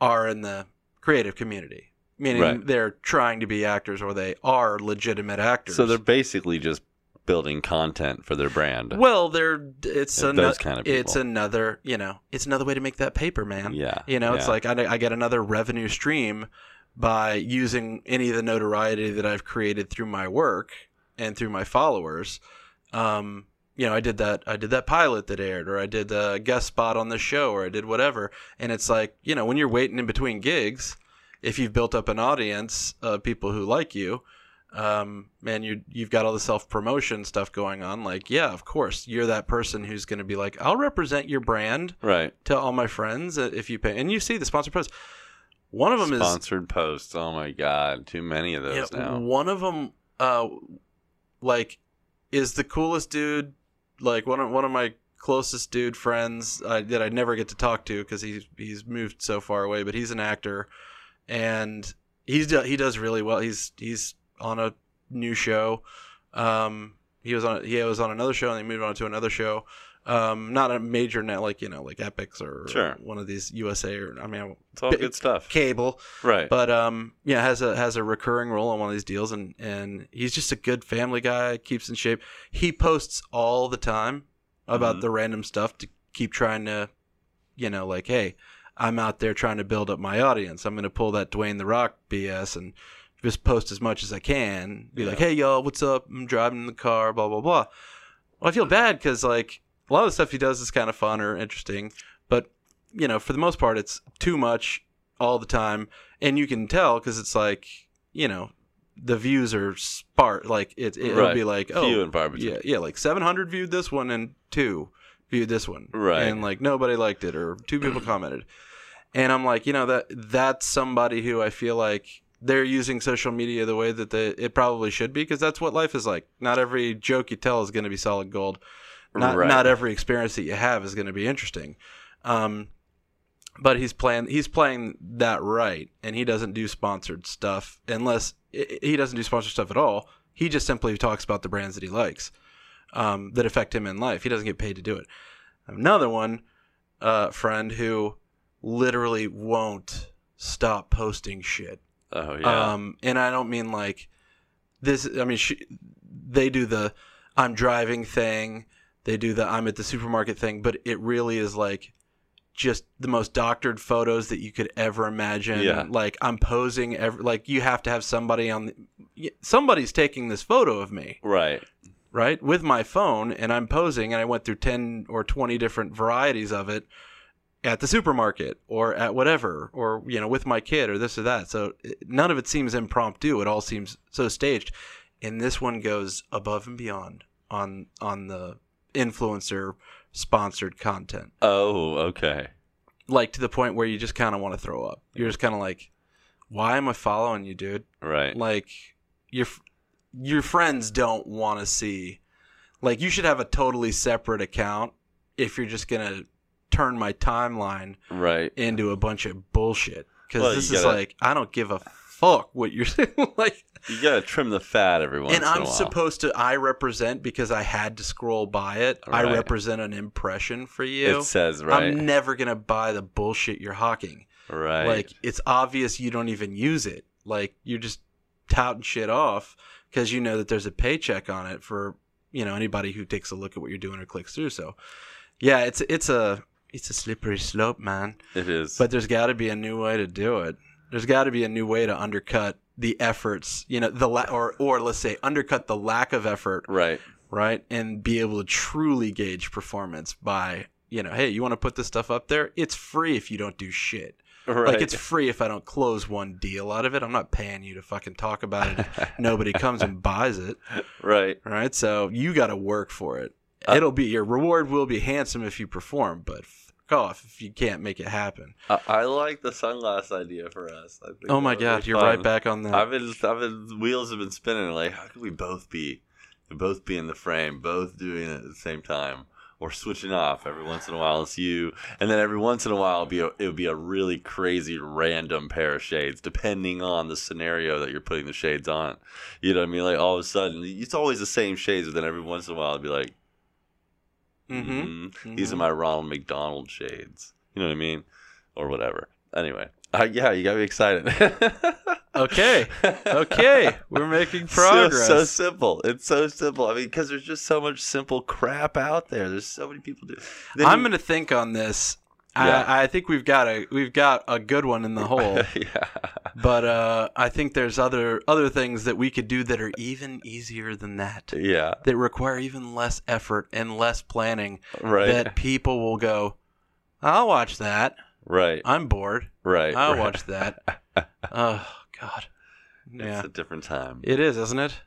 are in the creative community, meaning Right. they're trying to be actors or they are legitimate actors. So they're basically just building content for their brand. well, they're it's another kind of it's another you know it's another way to make that paper, man. Yeah, You know, it's like I, I get another revenue stream by using any of the notoriety that I've created through my work and through my followers. Um, you know, I did that. I did that pilot that aired, or I did a guest spot on the show, or I did whatever. And it's like, you know, when you're waiting in between gigs, if you've built up an audience of people who like you, um, man, you you've got all the self promotion stuff going on. Like, yeah, of course, you're that person who's going to be like, I'll represent your brand right. to all my friends uh, if you pay. And you see the sponsored posts. One of them is Sponsored posts. Oh my god, too many of those yeah, now. one of them, uh, like, is the coolest dude. Like one of one of my closest dude friends uh, that I never get to talk to because he's he's moved so far away. But he's an actor, and he's he does really well. He's he's on a new show. Um, he was on he was on another show and they moved on to another show. Um, not a major net like you know like Epix or Sure. one of these USA or I mean It's all bit- good stuff. cable Right. but um yeah has a has a recurring role on one of these deals and and he's just a good family guy keeps in shape he posts all the time about Mhm. the random stuff to keep trying to you know like hey i'm out there trying to build up my audience i'm going to pull that dwayne the rock bs and just post as much as i can be like hey y'all what's up i'm driving in the car blah blah blah well i feel bad because like a lot of the stuff he does is kind of fun or interesting but you know for the most part it's too much all the time and you can tell because it's like you know the views are sparse like it, it'll Right. be like Few oh and far between. yeah yeah like 700 viewed this one and two viewed this one Right. and like nobody liked it or two people commented and i'm like you know that that's somebody who i feel like they're using social media the way that they, it probably should be because that's what life is like. Not every joke you tell is going to be solid gold. Not Right. not every experience that you have is going to be interesting. Um but he's playing he's playing that right and he doesn't do sponsored stuff unless he doesn't do sponsored stuff at all. He just simply talks about the brands that he likes um, that affect him in life. He doesn't get paid to do it. Another one uh, friend who literally won't stop posting shit Oh yeah. um, and I don't mean like this. I mean, she, they do the I'm driving thing. They do the I'm at the supermarket thing, but it really is like just the most doctored photos that you could ever imagine. Yeah. Like I'm posing. Every, like you have to have somebody on. The, somebody's taking this photo of me, right. right, with my phone, and I'm posing, and I went through ten or twenty different varieties of it at the supermarket or at whatever or you know with my kid or this or that. So none of it seems impromptu. It all seems so staged. And this one goes above and beyond on on the influencer sponsored content. Oh, okay. like to the point where you just kind of want to throw up. You're just kind of like why am i following you dude? Right. like your your friends don't want to see like you should have a totally separate account if you're just gonna turn my timeline Right. into a bunch of bullshit because Well, this is gotta- like I don't give a fuck what you're saying. like, You gotta trim the fat every once and in a I'm supposed to I represent because I had to scroll by it. I represent an impression for you. It says right. I'm never gonna buy the bullshit you're hawking. right. Like it's obvious you don't even use it. Like you're just touting shit off because you know that there's a paycheck on it for you know anybody who takes a look at what you're doing or clicks through. So yeah, it's it's a it's a slippery slope, man. it is. But there's got to be a new way to do it. There's got to be a new way to undercut the efforts, you know, the la- or or let's say undercut the lack of effort, right. right, and be able to truly gauge performance by, you know, hey, you want to put this stuff up there? It's free if you don't do shit. Right. Like it's free if I don't close one deal out of it. I'm not paying you to fucking talk about it. Nobody comes and buys it. right. Right? So you got to work for it. Uh, It'll be your reward will be handsome if you perform, but fuck off if you can't make it happen. I, I like the sunglass idea for us. I think Oh my god, you're fun. right back on that. I've been, I've been, wheels have been spinning. Like, how could we both be, both be in the frame, both doing it at the same time, or switching off every once in a while? It's you, and then every once in a while, it'll be a, it would be a really crazy random pair of shades, depending on the scenario that you're putting the shades on. You know what I mean? Like all of a sudden, it's always the same shades, but then every once in a while, it'd be like, mm-hmm. mm, these are my Ronald McDonald shades. You know what I mean, or whatever. Anyway, uh, yeah, you got me excited. Okay. Okay. We're making So- progress. So, simple. It's so simple. I mean, because there's just so much simple crap out there. There's so many people do. Then I'm you- gonna think on this. Yeah. I, I think we've got a we've got a good one in the hole, yeah. but uh, I think there's other other things that we could do that are even easier than that. Yeah. That require even less effort and less planning. Right. That people will go, I'll watch that. right. I'm bored. Right. I'll right. watch that. oh God. Yeah, It's a different time. it is, isn't it?